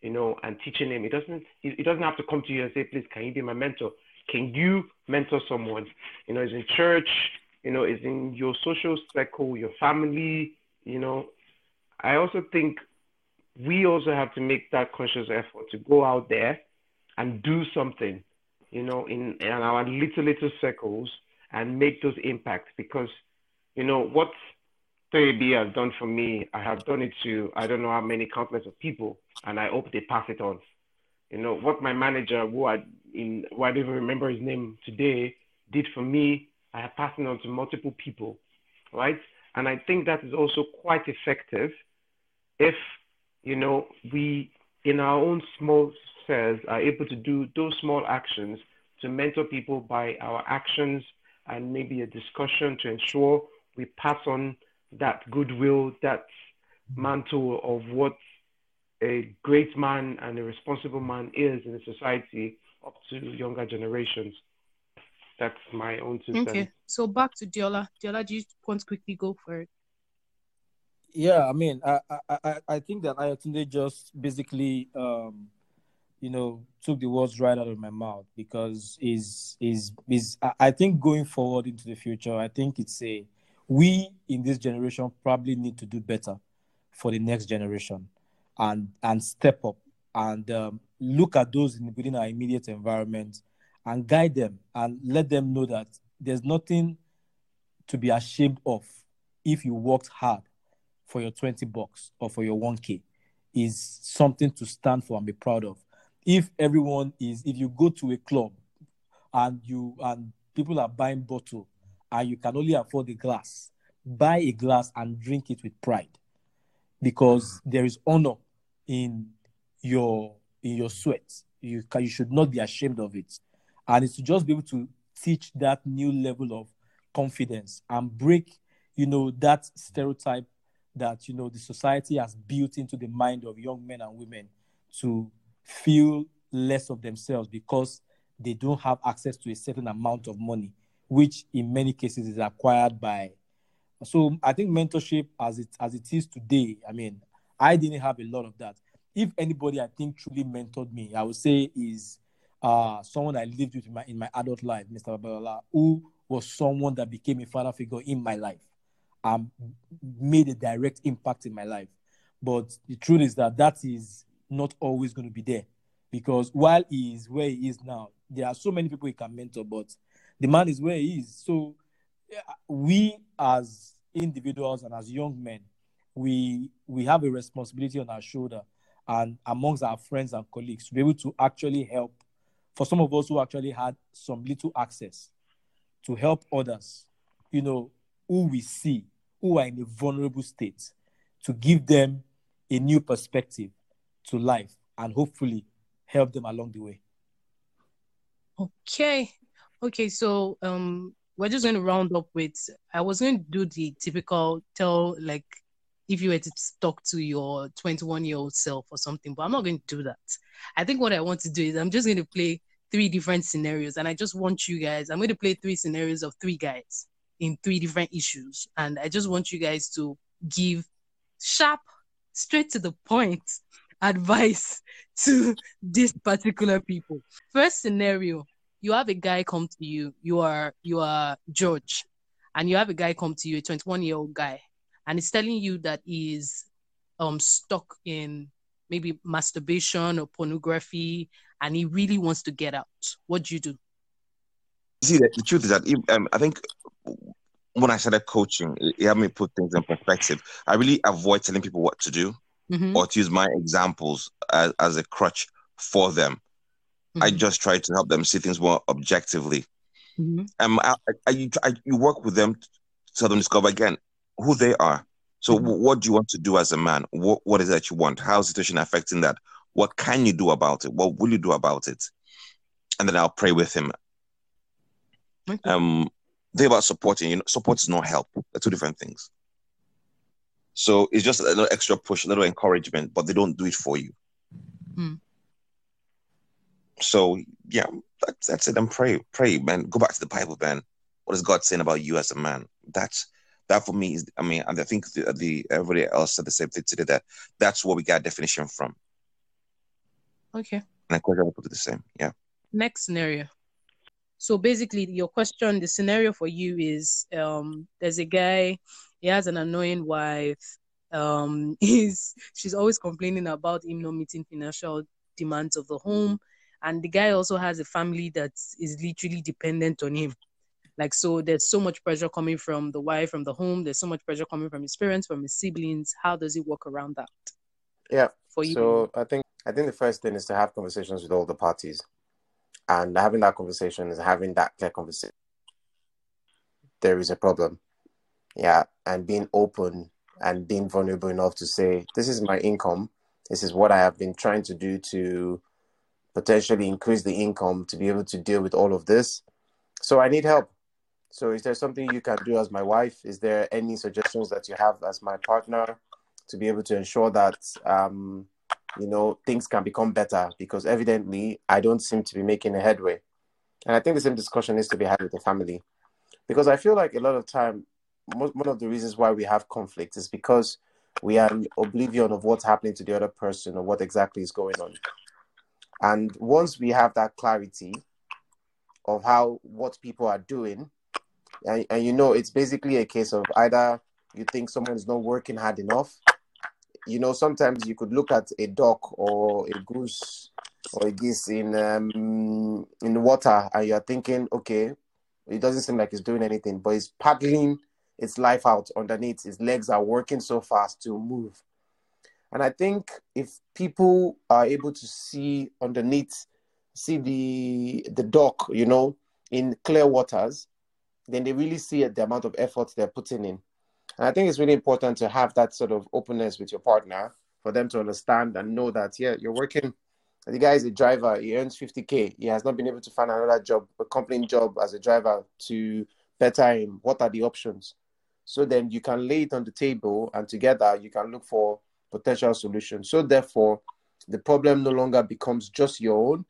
you know, and teaching him. It doesn't it doesn't have to come to you and say, please, can you be my mentor? Can you mentor someone? You know, it's in church, you know, it's in your social circle, your family, you know. I also think we also have to make that conscious effort to go out there and do something, you know, in, in our little, little circles and make those impacts because, you know, what 3B has done for me, I have done it to I don't know how many countless of people, and I hope they pass it on. You know what my manager, who I in who I don't even remember his name today, did for me, I have passed it on to multiple people, right? And I think that is also quite effective if you know we in our own small cells are able to do those small actions to mentor people by our actions and maybe a discussion to ensure we pass on that goodwill, that mantle of what a great man and a responsible man is in a society up to younger generations. That's my own Okay. So back to Diola. Diola, do you want to quickly go for it? Yeah, I mean, I I I, think that Ayotunde just basically um you know took the words right out of my mouth because is is is I I think going forward into the future, I think it's a we in this generation probably need to do better for the next generation and and step up and um, look at those in, within our immediate environment and guide them and let them know that there's nothing to be ashamed of if you worked hard for your 20 bucks or for your 1k is something to stand for and be proud of if everyone is if you go to a club and you and people are buying bottle and you can only afford the glass buy a glass and drink it with pride because there is honor in your in your sweat. You can, you should not be ashamed of it, and it's to just be able to teach that new level of confidence and break, you know, that stereotype that you know the society has built into the mind of young men and women to feel less of themselves because they don't have access to a certain amount of money, which in many cases is acquired by. So I think mentorship, as it as it is today, I mean, I didn't have a lot of that. If anybody I think truly mentored me, I would say is uh, someone I lived with in my in my adult life, Mr. Babalola, who was someone that became a father figure in my life and made a direct impact in my life. But the truth is that that is not always going to be there because while he is where he is now, there are so many people he can mentor, but the man is where he is. So uh, we as individuals and as young men, we we have a responsibility on our shoulder and amongst our friends and colleagues to be able to actually help for some of us who actually had some little access to help others, you know, who we see who are in a vulnerable state, to give them a new perspective to life and hopefully help them along the way. Okay. Okay, so um we're just going to round up with I was going to do the typical tell like if you were to talk to your 21 year old self or something, but I'm not going to do that. I think what I want to do is I'm just going to play three different scenarios and I just want you guys, I'm going to play three scenarios of three guys in three different issues. And I just want you guys to give sharp, straight to the point advice to this particular people. First scenario, you have a guy come to you, you are you are George, and you have a guy come to you, a 21 year old guy, and he's telling you that he's um stuck in maybe masturbation or pornography and he really wants to get out. What do you do? See, the, the truth is that um, I think when I started coaching, it helped me put things in perspective. I really avoid telling people what to do mm-hmm. or to use my examples as, as a crutch for them. Mm-hmm. I just try to help them see things more objectively. Mm-hmm. Um, I, I, I, you work with them to help them discover again who they are. So, mm-hmm. what do you want to do as a man? What, what is it that you want? How is the situation affecting that? What can you do about it? What will you do about it? And then I'll pray with him. Okay. Um, thing about supporting, you know, support is not help. They're two different things. So it's just a little extra push, a little encouragement, but they don't do it for you. Hmm. So yeah, that's, that's it. And pray, pray, man. Go back to the Bible, man. What is God saying about you as a man? That's that for me is. I mean, and I think the, the everybody else said the same thing today. That that's where we got definition from. Okay. And I will put it the same. Yeah. Next scenario. So basically, your question, the scenario for you is um, there's a guy, he has an annoying wife. Um, he's she's always complaining about him not meeting financial demands of the home, and the guy also has a family that is literally dependent on him. Like so, there's so much pressure coming from the wife, from the home. There's so much pressure coming from his parents, from his siblings. How does he work around that? Yeah. For you. So I think I think the first thing is to have conversations with all the parties and having that conversation is having that clear conversation. There is a problem, yeah, and being open and being vulnerable enough to say, "This is my income. This is what I have been trying to do to potentially increase the income to be able to deal with all of this. So I need help. So is there something you can do as my wife? Is there any suggestions that you have as my partner to be able to ensure that um, you know, things can become better because evidently I don't seem to be making a headway. And I think the same discussion needs to be had with the family because I feel like a lot of time, one of the reasons why we have conflict is because we are oblivion of what's happening to the other person or what exactly is going on. And once we have that clarity of how what people are doing, and, and you know, it's basically a case of either you think someone is not working hard enough you know, sometimes you could look at a duck or a goose or a geese in um, in water, and you're thinking, okay, it doesn't seem like it's doing anything, but it's paddling its life out underneath. Its legs are working so fast to move. And I think if people are able to see underneath, see the the duck, you know, in clear waters, then they really see the amount of effort they're putting in. And I think it's really important to have that sort of openness with your partner for them to understand and know that, yeah, you're working. The guy is a driver. He earns 50K. He has not been able to find another job, a company job as a driver to better him. What are the options? So then you can lay it on the table and together you can look for potential solutions. So therefore, the problem no longer becomes just your own,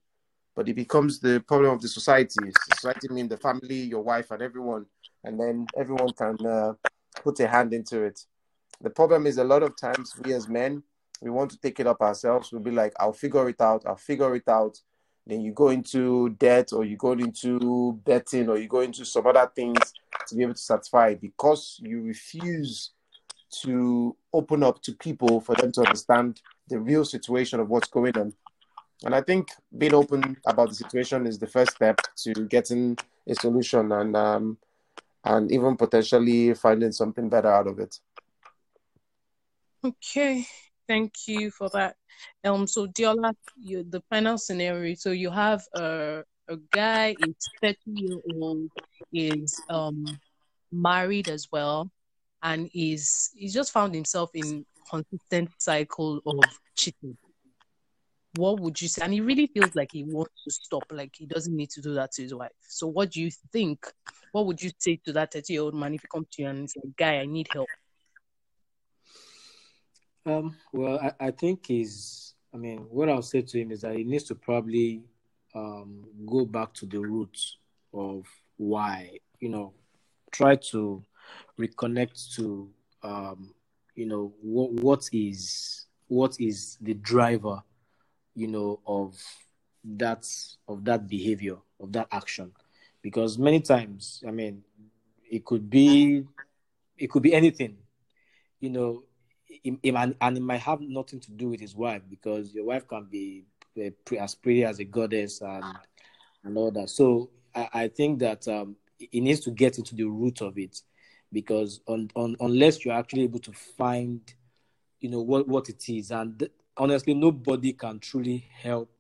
but it becomes the problem of the society. Society means the family, your wife, and everyone. And then everyone can uh, put a hand into it. The problem is a lot of times we as men, we want to take it up ourselves. We'll be like, I'll figure it out. I'll figure it out. Then you go into debt or you go into betting or you go into some other things to be able to satisfy because you refuse to open up to people for them to understand the real situation of what's going on. And I think being open about the situation is the first step to getting a solution and um, and even potentially finding something better out of it. Okay, thank you for that. Um, so Diola, you the final scenario. So you have a a guy is thirty year old, is um married as well, and is he's just found himself in consistent cycle of cheating. What would you say? And he really feels like he wants to stop, like he doesn't need to do that to his wife. So what do you think? What would you say to that 30 year old man if he comes to you and says, Guy, I need help? Um, well, I, I think he's, I mean, what I'll say to him is that he needs to probably um, go back to the roots of why, you know, try to reconnect to, um, you know, what what is what is the driver, you know, of that of that behavior of that action, because many times, I mean, it could be it could be anything, you know, and it might have nothing to do with his wife because your wife can be as pretty as a goddess and and all that. So I, I think that um, it needs to get into the root of it. Because on, on, unless you're actually able to find, you know, what, what it is, and honestly, nobody can truly help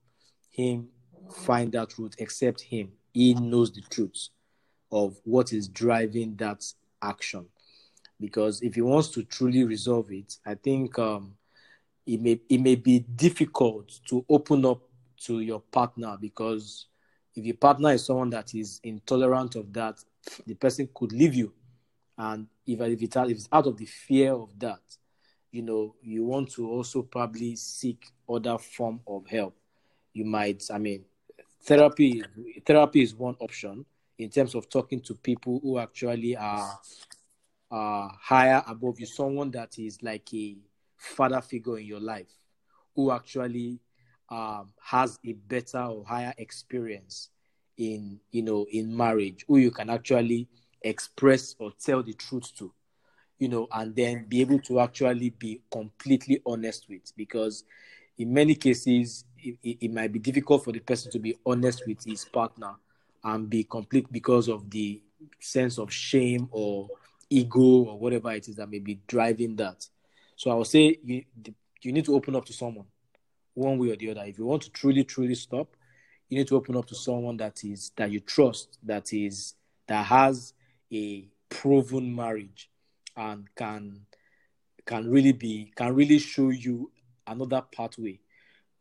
him find that root except him. He knows the truth of what is driving that action. Because if he wants to truly resolve it, I think um, it may it may be difficult to open up to your partner. Because if your partner is someone that is intolerant of that, the person could leave you, and if if, it, if it's out of the fear of that, you know, you want to also probably seek other form of help. You might, I mean, therapy therapy is one option in terms of talking to people who actually are uh, higher above you, someone that is like a father figure in your life who actually um, has a better or higher experience in you know in marriage who you can actually express or tell the truth to you know and then be able to actually be completely honest with because in many cases it, it, it might be difficult for the person to be honest with his partner and be complete because of the sense of shame or ego or whatever it is that may be driving that. So I would say you you need to open up to someone, one way or the other. If you want to truly truly stop, you need to open up to someone that is that you trust, that is that has a proven marriage and can can really be can really show you another pathway.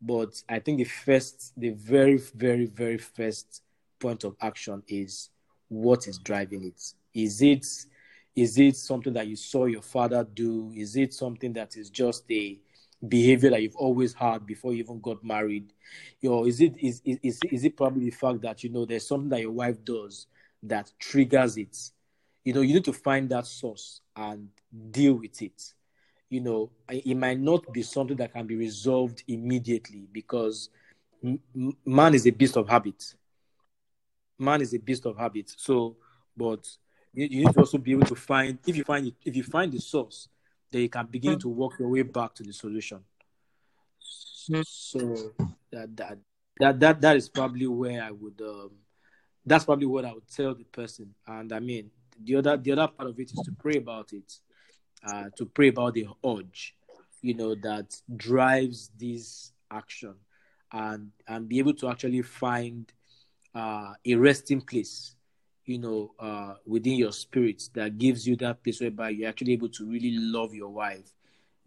But I think the first, the very, very, very first point of action is what is driving it. Is it is it something that you saw your father do? Is it something that is just a behavior that you've always had before you even got married? You know, is it is, is, is it probably the fact that you know there's something that your wife does that triggers it? You know, you need to find that source and deal with it. You know, it might not be something that can be resolved immediately because man is a beast of habit. Man is a beast of habit. So, but you, you need to also be able to find if you find it, if you find the source, then you can begin to work your way back to the solution. So that that that that, that is probably where I would um, that's probably what I would tell the person. And I mean the other the other part of it is to pray about it, uh, to pray about the urge, you know, that drives this action, and and be able to actually find uh, a resting place you know, uh, within your spirit that gives you that place whereby you're actually able to really love your wife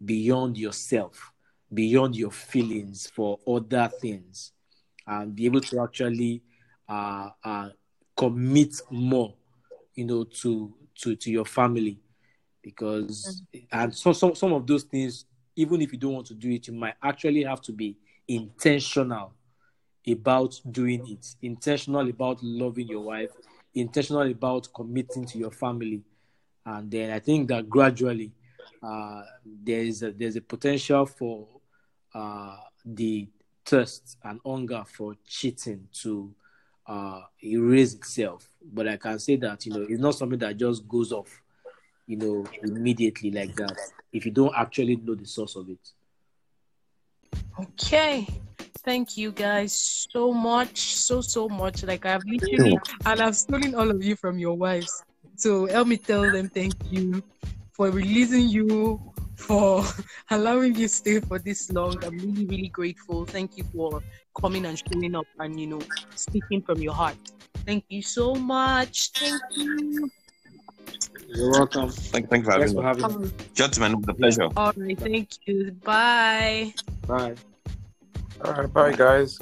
beyond yourself, beyond your feelings for other things, and be able to actually uh, uh, commit more, you know, to to to your family, because and so some some of those things, even if you don't want to do it, you might actually have to be intentional about doing it, intentional about loving your wife, intentional about committing to your family, and then I think that gradually uh, there is a, there's a potential for uh, the thirst and hunger for cheating to uh, erase itself. But I can say that you know it's not something that just goes off, you know, immediately like that. If you don't actually know the source of it. Okay. Thank you guys so much, so so much. Like I've literally and I've stolen all of you from your wives. So help me tell them thank you for releasing you, for allowing you stay for this long. I'm really, really grateful. Thank you for coming and showing up and you know speaking from your heart. Thank you so much. Thank you. You're welcome. Thank, thank you for Thanks having for me. having me. Gentlemen, with a pleasure. All right, thank you. Bye. Bye. All right, bye guys.